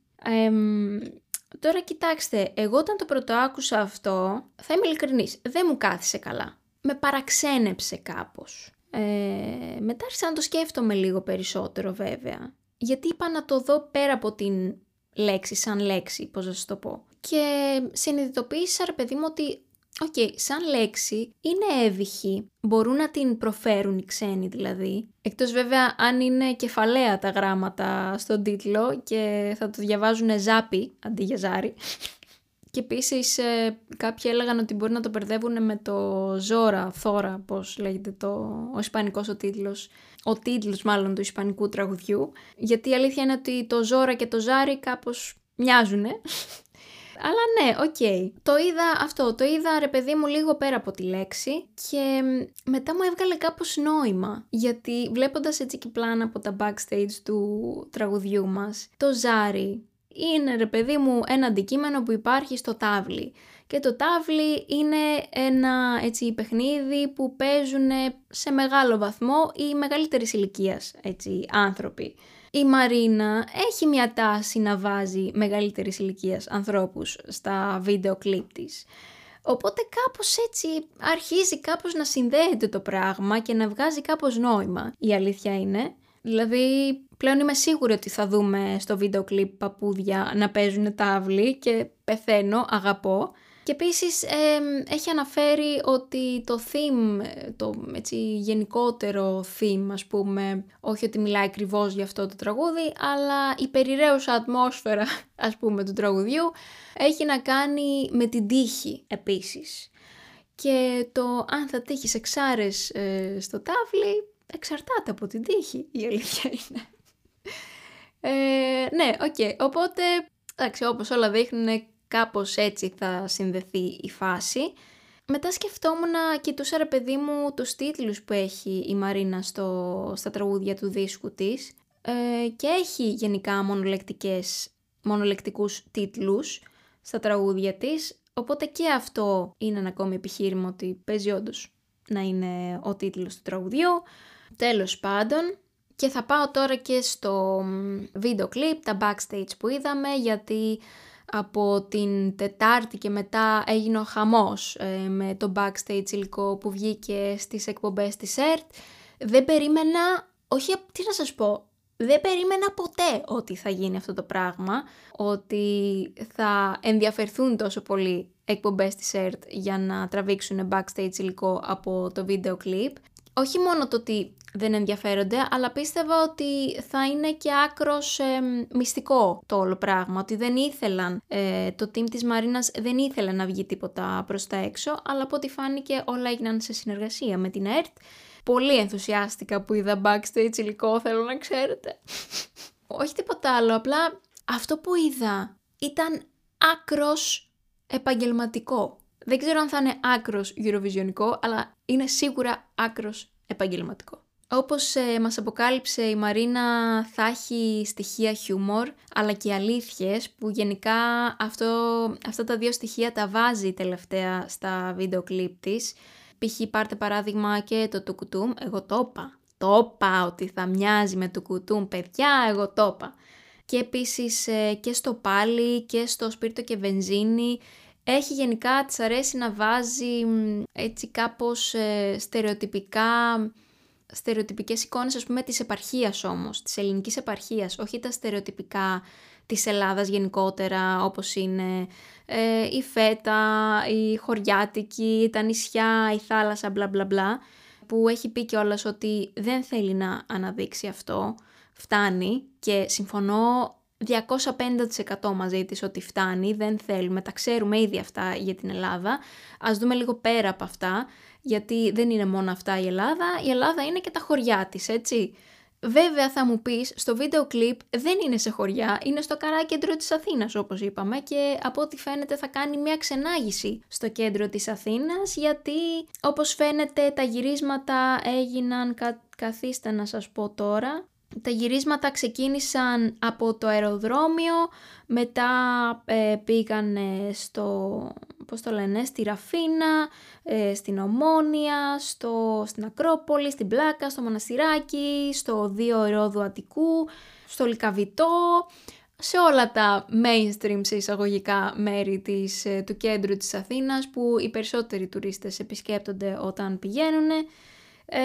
τώρα κοιτάξτε, εγώ όταν το πρωτοάκουσα αυτό, θα είμαι ειλικρινής, δεν μου κάθισε καλά. Με παραξένεψε κάπως. Ε, μετά άρχισα να το σκέφτομαι λίγο περισσότερο βέβαια. Γιατί είπα να το δω πέρα από την λέξη, σαν λέξη, πώς να σας το πω. Και συνειδητοποίησα, ρε παιδί μου, ότι Οκ, σαν λέξη είναι εύηχη, μπορούν να την προφέρουν οι ξένοι δηλαδή. Εκτός βέβαια αν είναι κεφαλαία τα γράμματα στον τίτλο και θα το διαβάζουν ζάπι αντί για ζάρι. Και επίσης ε, κάποιοι έλεγαν ότι μπορεί να το μπερδεύουν με το Zorra, Θώρα, πώς λέγεται το, ο ισπανικός ο τίτλος. Ο τίτλος μάλλον του ισπανικού τραγουδιού. Γιατί η αλήθεια είναι ότι το Zorra και το Ζάρι κάπως μοιάζουνε. [LAUGHS] Αλλά ναι, ok. Okay. Το είδα αυτό, το είδα ρε παιδί μου λίγο πέρα από τη λέξη και μετά μου έβγαλε κάπως νόημα. Γιατί βλέποντας έτσι και πλάνα από τα backstage του τραγουδιού μας, το Ζάρι, είναι ρε παιδί μου ένα αντικείμενο που υπάρχει στο τάβλι. Και το τάβλι είναι ένα έτσι παιχνίδι που παίζουν σε μεγάλο βαθμό οι μεγαλύτερης ηλικίας έτσι άνθρωποι. Η Μαρίνα έχει μια τάση να βάζει μεγαλύτερης ηλικίας ανθρώπους στα βίντεο κλιπ της. Οπότε κάπως έτσι αρχίζει κάπως να συνδέεται το πράγμα και να βγάζει κάπως νόημα. Η αλήθεια είναι. Δηλαδή πλέον είμαι σίγουρη ότι θα δούμε στο βίντεο κλιπ παππούδια να παίζουν τάβλη και πεθαίνω, αγαπώ. Και επίσης ε, έχει αναφέρει ότι το theme, το έτσι, γενικότερο theme ας πούμε, όχι ότι μιλάει ακριβώς για αυτό το τραγούδι, αλλά η περιραίουσα ατμόσφαιρα [LAUGHS] ας πούμε του τραγουδιού έχει να κάνει με την τύχη επίσης. Και το αν θα τύχει εξάρες ε, στο τάβλι εξαρτάται από την τύχη, η αλήθεια είναι. Ε, ναι, ok. Okay. Οπότε, εντάξει, όπως όλα δείχνουν, κάπως έτσι θα συνδεθεί η φάση. Μετά σκεφτόμουν, κοιτούσα ρε παιδί μου τους τίτλους που έχει η Μαρίνα στο, στα τραγούδια του δίσκου της ε, και έχει γενικά μονολεκτικές, μονολεκτικούς τίτλους στα τραγούδια της, οπότε και αυτό είναι ένα ακόμη επιχείρημα ότι παίζει όντως να είναι ο τίτλος του τραγουδιού. Τέλος πάντων, και θα πάω τώρα και στο βίντεο κλιπ, τα backstage που είδαμε, γιατί από την Τετάρτη και μετά έγινε ο χαμός ε, με το backstage υλικό που βγήκε στις εκπομπές της ΕΡΤ. Δεν περίμενα, όχι τι να σας πω, δεν περίμενα ποτέ ότι θα γίνει αυτό το πράγμα, ότι θα ενδιαφερθούν τόσο πολύ εκπομπές της ΕΡΤ για να τραβήξουν backstage υλικό από το βίντεο κλιπ. Όχι μόνο το ότι δεν ενδιαφέρονται, αλλά πίστευα ότι θα είναι και άκρος μυστικό το όλο πράγμα, ότι δεν ήθελαν, ε, το team της Μαρίνας δεν ήθελε να βγει τίποτα προς τα έξω, αλλά από ό,τι φάνηκε όλα έγιναν σε συνεργασία με την ΕΡΤ. Πολύ ενθουσιάστηκα που είδα backstage υλικό, θέλω να ξέρετε. [LAUGHS] Όχι τίποτα άλλο, απλά αυτό που είδα ήταν άκρος επαγγελματικό. Δεν ξέρω αν θα είναι άκρος Eurovisionικό, αλλά είναι σίγουρα άκρος επαγγελματικό. Όπως ε, μας αποκάλυψε η Μαρίνα θα έχει στοιχεία χιούμορ αλλά και αλήθειες που γενικά αυτό, αυτά τα δύο στοιχεία τα βάζει τελευταία στα βίντεο κλιπ της. Π.χ. πάρτε παράδειγμα και το του κουτούμ, εγώ το είπα. Το είπα ότι θα μοιάζει με το κουτούμ, παιδιά, εγώ το είπα. Και επίσης ε, και στο πάλι και στο σπίρτο και βενζίνη έχει γενικά, της αρέσει να βάζει έτσι κάπως ε, στερεοτυπικά στερεοτυπικές εικόνες ας πούμε της επαρχίας όμως, της ελληνικής επαρχίας, όχι τα στερεοτυπικά της Ελλάδας γενικότερα όπως είναι ε, η φέτα, η χωριάτικη, τα νησιά, η θάλασσα μπλα μπλα μπλα που έχει πει κιόλας ότι δεν θέλει να αναδείξει αυτό, φτάνει και συμφωνώ 250% μαζί της ότι φτάνει, δεν θέλουμε, τα ξέρουμε ήδη αυτά για την Ελλάδα. Ας δούμε λίγο πέρα από αυτά, γιατί δεν είναι μόνο αυτά η Ελλάδα, η Ελλάδα είναι και τα χωριά της, έτσι. Βέβαια θα μου πεις, στο βίντεο κλιπ δεν είναι σε χωριά, είναι στο καρά κέντρο της Αθήνας όπως είπαμε και από ό,τι φαίνεται θα κάνει μια ξενάγηση στο κέντρο της Αθήνας γιατί όπως φαίνεται τα γυρίσματα έγιναν, κα... καθίστε να σας πω τώρα, τα γυρίσματα ξεκίνησαν από το αεροδρόμιο, μετά ε, πήγαν στο, πώς το λένε, στη Ραφίνα, ε, στην Ομόνια, στο, στην Ακρόπολη, στην Πλάκα, στο Μοναστηράκι, στο Δίο Ερόδου Αττικού, στο Λικαβιτό, σε όλα τα mainstream σε εισαγωγικά μέρη της, ε, του κέντρου της Αθήνας που οι περισσότεροι τουρίστες επισκέπτονται όταν πηγαίνουν ε,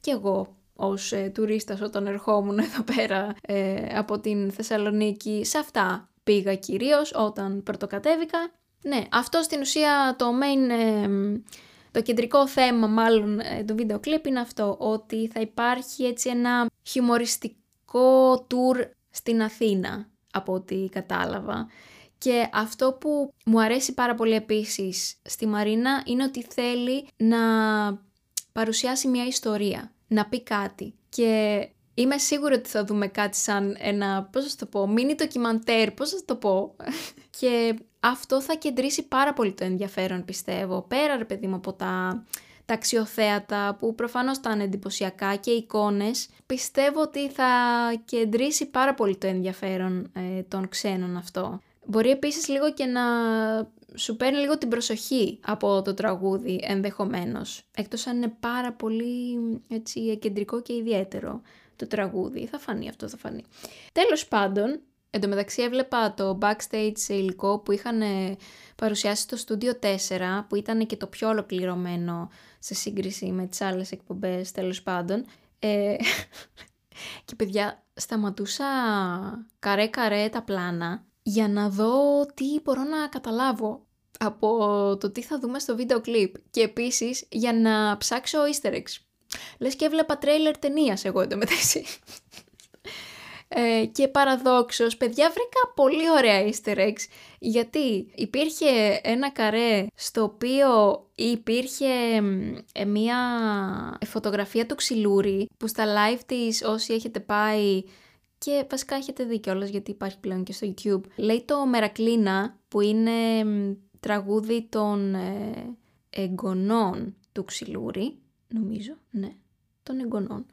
και εγώ ως ε, τουρίστας όταν ερχόμουν εδώ πέρα ε, από την Θεσσαλονίκη. Σε αυτά πήγα κυρίως όταν πρωτοκατέβηκα. Ναι, αυτό στην ουσία το main, ε, το κεντρικό θέμα μάλλον ε, του βίντεο κλιπ είναι αυτό, ότι θα υπάρχει έτσι ένα χιουμοριστικό tour στην Αθήνα, από ό,τι κατάλαβα. Και αυτό που μου αρέσει πάρα πολύ επίσης στη Μαρίνα είναι ότι θέλει να παρουσιάσει μια ιστορία να πει κάτι. Και είμαι σίγουρη ότι θα δούμε κάτι σαν ένα, πώς θα το πω, μίνι ντοκιμαντέρ, πώς θα το πω. [LAUGHS] και αυτό θα κεντρήσει πάρα πολύ το ενδιαφέρον πιστεύω. Πέρα ρε παιδί μου από τα, τα αξιοθέατα που προφανώς ήταν εντυπωσιακά και εικόνες, πιστεύω ότι θα κεντρήσει πάρα πολύ το ενδιαφέρον ε, των ξένων αυτό. Μπορεί επίσης λίγο και να σου παίρνει λίγο την προσοχή από το τραγούδι ενδεχομένως. Εκτός αν είναι πάρα πολύ έτσι, κεντρικό και ιδιαίτερο το τραγούδι. Θα φανεί αυτό, θα φανεί. Τέλος πάντων, εντωμεταξύ έβλεπα το backstage σε υλικό που είχαν ε, παρουσιάσει στο Studio 4, που ήταν και το πιο ολοκληρωμένο σε σύγκριση με τις άλλες εκπομπές, τέλος πάντων. Ε, [LAUGHS] και παιδιά, σταματούσα καρέ-καρέ τα πλάνα για να δω τι μπορώ να καταλάβω από το τι θα δούμε στο βίντεο κλιπ και επίσης για να ψάξω easter eggs. Λες και έβλεπα τρέιλερ ταινίας εγώ εντωμεταξύ. Ε, και παραδόξως, παιδιά βρήκα πολύ ωραία easter eggs γιατί υπήρχε ένα καρέ στο οποίο υπήρχε ε, μια φωτογραφία του ξυλούρι που στα live της όσοι έχετε πάει και βασικά έχετε δει κιόλας γιατί υπάρχει πλέον και στο YouTube. Λέει το Μερακλίνα που είναι τραγούδι των ε, εγγονών του ξυλούρι, νομίζω, ναι, των εγγονών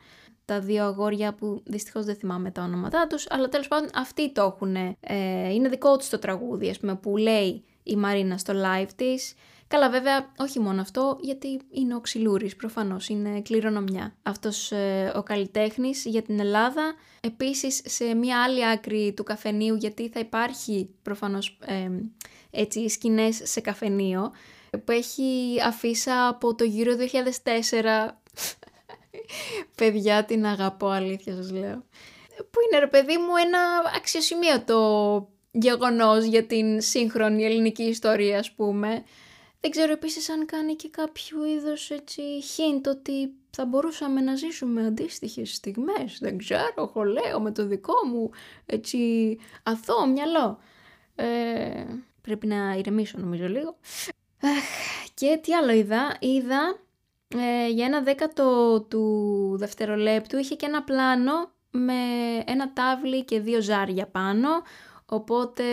τα δύο αγόρια που δυστυχώς δεν θυμάμαι τα ονόματά τους, αλλά τέλος πάντων αυτοί το έχουν. Ε, είναι δικό τους το τραγούδι, ας πούμε, που λέει η Μαρίνα στο live της. Καλά βέβαια, όχι μόνο αυτό, γιατί είναι ο Ξυλούρης, προφανώς, είναι κληρονομιά. Αυτός ε, ο καλλιτέχνης για την Ελλάδα, επίσης σε μια άλλη άκρη του καφενείου, γιατί θα υπάρχει προφανώς ε, έτσι σκηνές σε καφενείο, που έχει αφίσα από το γύρο 2004 [LAUGHS] Παιδιά την αγαπώ αλήθεια σας λέω. Που είναι ρε παιδί μου ένα αξιοσημείωτο γεγονός για την σύγχρονη ελληνική ιστορία ας πούμε. Δεν ξέρω επίσης αν κάνει και κάποιο είδος έτσι hint ότι θα μπορούσαμε να ζήσουμε αντίστοιχες στιγμές. Δεν ξέρω, εγώ λέω με το δικό μου έτσι αθώο μυαλό. Ε, πρέπει να ηρεμήσω νομίζω λίγο. Και τι άλλο είδα. Είδα ε, για ένα δέκατο του δευτερολέπτου είχε και ένα πλάνο με ένα τάβλι και δύο ζάρια πάνω, οπότε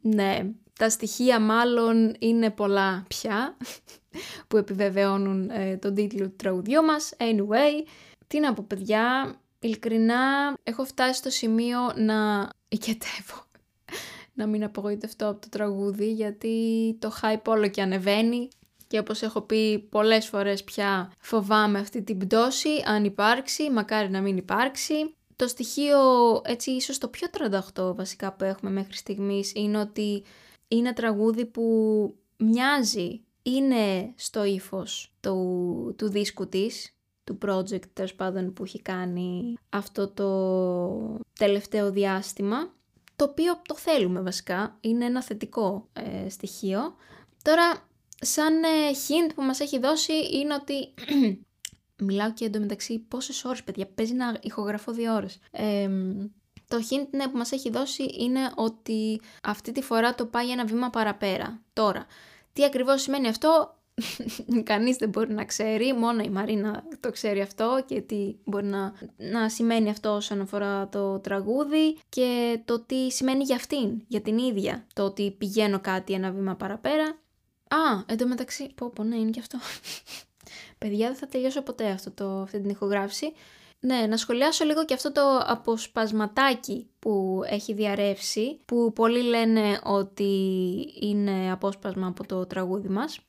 ναι, τα στοιχεία μάλλον είναι πολλά πια [LAUGHS] που επιβεβαιώνουν ε, τον τίτλο του τραγουδιού μας. Anyway, τι να πω παιδιά, ειλικρινά έχω φτάσει στο σημείο να οικετεύω. Να μην απογοητευτώ από το τραγούδι γιατί το hype όλο και ανεβαίνει και όπως έχω πει πολλές φορές πια φοβάμαι αυτή την πτώση, αν υπάρξει, μακάρι να μην υπάρξει. Το στοιχείο, έτσι ίσως το πιο 38 βασικά που έχουμε μέχρι στιγμής είναι ότι είναι τραγούδι που μοιάζει, είναι στο ύφος του, του δίσκου της, του project τέλος πάντων που έχει κάνει αυτό το τελευταίο διάστημα, το οποίο το θέλουμε βασικά, είναι ένα θετικό ε, στοιχείο. Τώρα σαν ε, hint που μας έχει δώσει είναι ότι... [CLEARS THROAT] Μιλάω και εντωμεταξύ πόσες ώρες παιδιά, παίζει να ηχογραφώ δύο ώρες. το hint ναι, που μας έχει δώσει είναι ότι αυτή τη φορά το πάει ένα βήμα παραπέρα. Τώρα, τι ακριβώς σημαίνει αυτό, [LAUGHS] κανείς δεν μπορεί να ξέρει, μόνο η Μαρίνα το ξέρει αυτό και τι μπορεί να, να σημαίνει αυτό όσον αφορά το τραγούδι και το τι σημαίνει για αυτήν, για την ίδια. Το ότι πηγαίνω κάτι ένα βήμα παραπέρα Α, εντωμεταξύ. Πω, πω, ναι, είναι και αυτό. [LAUGHS] Παιδιά, δεν θα τελειώσω ποτέ αυτό το, αυτή την ηχογράφηση. Ναι, να σχολιάσω λίγο και αυτό το αποσπασματάκι που έχει διαρρεύσει, που πολλοί λένε ότι είναι απόσπασμα από το τραγούδι μας.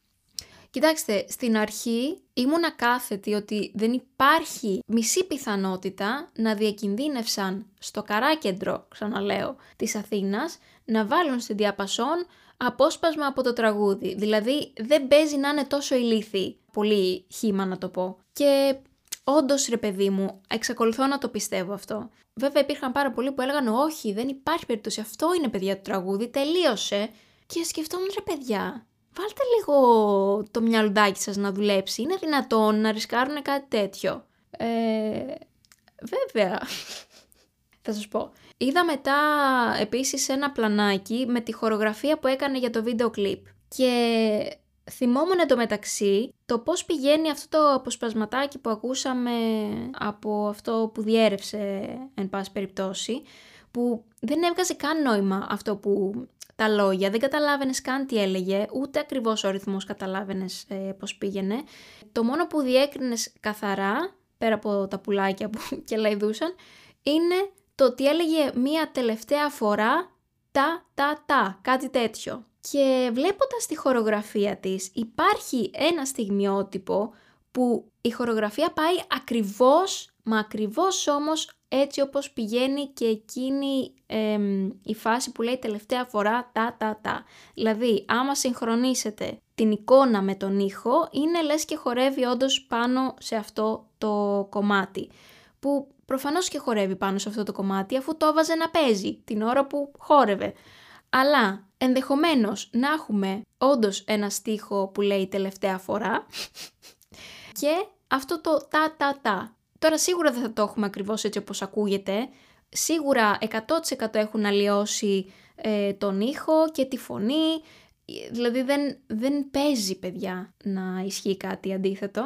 Κοιτάξτε, στην αρχή ήμουνα κάθετη ότι δεν υπάρχει μισή πιθανότητα να διακινδύνευσαν στο καράκεντρο, ξαναλέω, της Αθήνας, να βάλουν στην διαπασόν απόσπασμα από το τραγούδι. Δηλαδή δεν παίζει να είναι τόσο ηλίθι. Πολύ χήμα να το πω. Και όντως ρε παιδί μου, εξακολουθώ να το πιστεύω αυτό. Βέβαια υπήρχαν πάρα πολλοί που έλεγαν όχι, δεν υπάρχει περίπτωση. Αυτό είναι παιδιά του τραγούδι, τελείωσε. Και σκεφτόμουν ρε παιδιά, βάλτε λίγο το μυαλουδάκι σας να δουλέψει. Είναι δυνατόν να ρισκάρουν κάτι τέτοιο. Ε, βέβαια. Θα σας πω. Είδα μετά επίσης ένα πλανάκι με τη χορογραφία που έκανε για το βίντεο κλιπ. Και θυμόμουν εντωμεταξύ το πώς πηγαίνει αυτό το αποσπασματάκι που ακούσαμε από αυτό που διέρευσε εν πάση περιπτώσει, που δεν έβγαζε καν νόημα αυτό που τα λόγια, δεν καταλάβαινες καν τι έλεγε, ούτε ακριβώς ο ρυθμός καταλάβαινες ε, πώς πήγαινε. Το μόνο που διέκρινες καθαρά, πέρα από τα πουλάκια που [LAUGHS] και λαϊδούσαν, είναι το ότι έλεγε μία τελευταία φορά τα, τα, τα, κάτι τέτοιο. Και βλέποντας τη χορογραφία της υπάρχει ένα στιγμιότυπο που η χορογραφία πάει ακριβώς, μα ακριβώς όμως έτσι όπως πηγαίνει και εκείνη η φάση που λέει τελευταία φορά τα τα τα. Δηλαδή άμα συγχρονίσετε την εικόνα με τον ήχο είναι λες και χορεύει όντως πάνω σε αυτό το κομμάτι. Που Προφανώς και χορεύει πάνω σε αυτό το κομμάτι αφού το έβαζε να παίζει την ώρα που χόρευε. Αλλά ενδεχομένως να έχουμε όντως ένα στίχο που λέει τελευταία φορά [LAUGHS] και αυτό το τα τα τα. Τώρα σίγουρα δεν θα το έχουμε ακριβώς έτσι όπως ακούγεται, σίγουρα 100% έχουν αλλοιώσει ε, τον ήχο και τη φωνή, δηλαδή δεν, δεν παίζει παιδιά να ισχύει κάτι αντίθετο,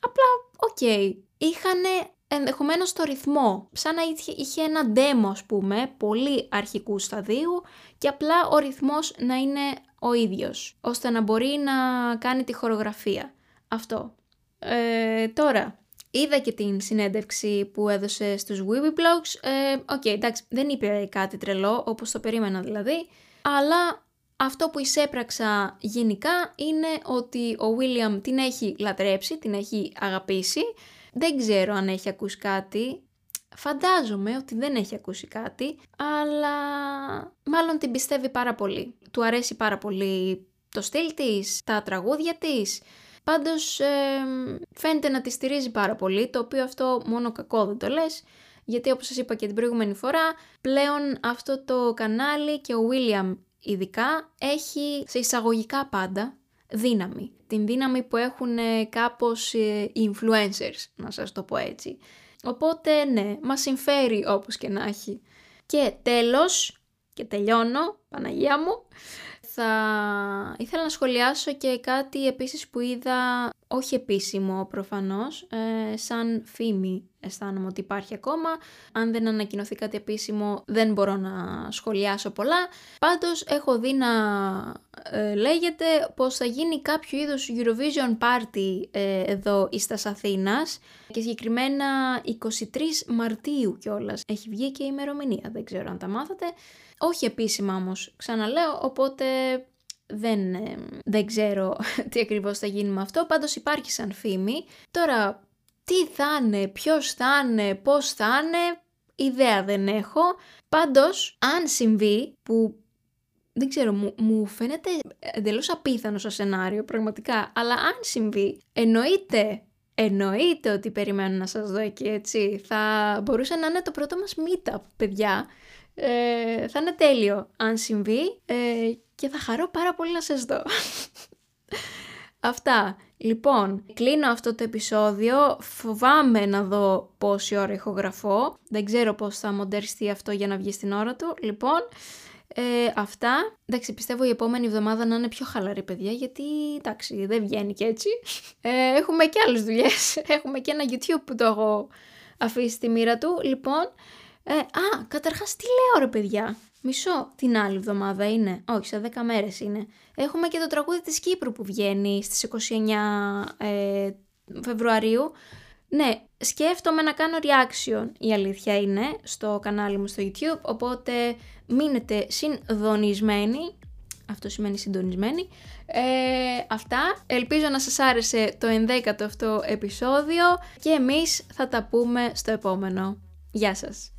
απλά ok, okay, είχανε ενδεχομένως το ρυθμό, σαν να είχε, είχε ένα demo ας πούμε, πολύ αρχικού σταδίου και απλά ο ρυθμός να είναι ο ίδιος, ώστε να μπορεί να κάνει τη χορογραφία. Αυτό. Ε, τώρα, είδα και την συνέντευξη που έδωσε στους Wiwibloggs. Ε, ok, okay, εντάξει, δεν είπε κάτι τρελό, όπως το περίμενα δηλαδή, αλλά αυτό που εισέπραξα γενικά είναι ότι ο William την έχει λατρέψει, την έχει αγαπήσει δεν ξέρω αν έχει ακούσει κάτι. Φαντάζομαι ότι δεν έχει ακούσει κάτι, αλλά μάλλον την πιστεύει πάρα πολύ. Του αρέσει πάρα πολύ το στυλ της, τα τραγούδια της. Πάντως φαίνεται να τη στηρίζει πάρα πολύ, το οποίο αυτό μόνο κακό δεν το λες, γιατί όπως σας είπα και την προηγούμενη φορά, πλέον αυτό το κανάλι και ο William ειδικά έχει σε εισαγωγικά πάντα δύναμη. Την δύναμη που έχουν ε, κάπως ε, influencers, να σας το πω έτσι. Οπότε ναι, μας συμφέρει όπως και να έχει. Και τέλος, και τελειώνω, Παναγία μου, θα ήθελα να σχολιάσω και κάτι επίσης που είδα, όχι επίσημο προφανώς, ε, σαν φήμη αισθάνομαι ότι υπάρχει ακόμα. Αν δεν ανακοινωθεί κάτι επίσημο δεν μπορώ να σχολιάσω πολλά. Πάντως έχω δει να ε, λέγεται πως θα γίνει κάποιο είδους Eurovision Party ε, εδώ εις Αθήνας και συγκεκριμένα 23 Μαρτίου κιόλας. Έχει βγει και η ημερομηνία, δεν ξέρω αν τα μάθατε. Όχι επίσημα όμως, ξαναλέω, οπότε δεν, ε, δεν ξέρω [LAUGHS] τι ακριβώς θα γίνει με αυτό, πάντως υπάρχει σαν φήμη. Τώρα, τι θα είναι, ποιος θα είναι, πώς θα είναι, ιδέα δεν έχω. Πάντως, αν συμβεί, που δεν ξέρω, μου, μου φαίνεται εντελώς απίθανο στο σενάριο, πραγματικά, αλλά αν συμβεί, εννοείται Εννοείται ότι περιμένω να σας δω εκεί, έτσι. Θα μπορούσε να είναι το πρώτο μας meetup, παιδιά. Ε, θα είναι τέλειο αν συμβεί ε, και θα χαρώ πάρα πολύ να σας δω. [LAUGHS] Αυτά. Λοιπόν, κλείνω αυτό το επεισόδιο. Φοβάμαι να δω πόση ώρα ηχογραφώ. Δεν ξέρω πώς θα μοντεριστεί αυτό για να βγει στην ώρα του. Λοιπόν, ε, αυτά. Εντάξει, πιστεύω η επόμενη εβδομάδα να είναι πιο χαλαρή, παιδιά, γιατί εντάξει, δεν βγαίνει και έτσι. Ε, έχουμε και άλλες δουλειές. [LAUGHS] Έχουμε και ένα YouTube που το έχω αφήσει στη μοίρα του. Λοιπόν, ε, α, καταρχάς τι λέω ρε παιδιά; Μισό την άλλη εβδομάδα είναι. Όχι, σε 10 μέρες είναι. Έχουμε και το τραγούδι της Κύπρου που βγαίνει στις 29 ε, Φεβρουαρίου. Ναι, σκέφτομαι να κάνω reaction, η αλήθεια είναι, στο κανάλι μου στο YouTube, οπότε μείνετε συνδονισμένοι, αυτό σημαίνει συντονισμένοι. Ε, αυτά, ελπίζω να σας άρεσε το 11ο αυτό επεισόδιο και εμείς θα τα πούμε στο επόμενο. Γεια σας!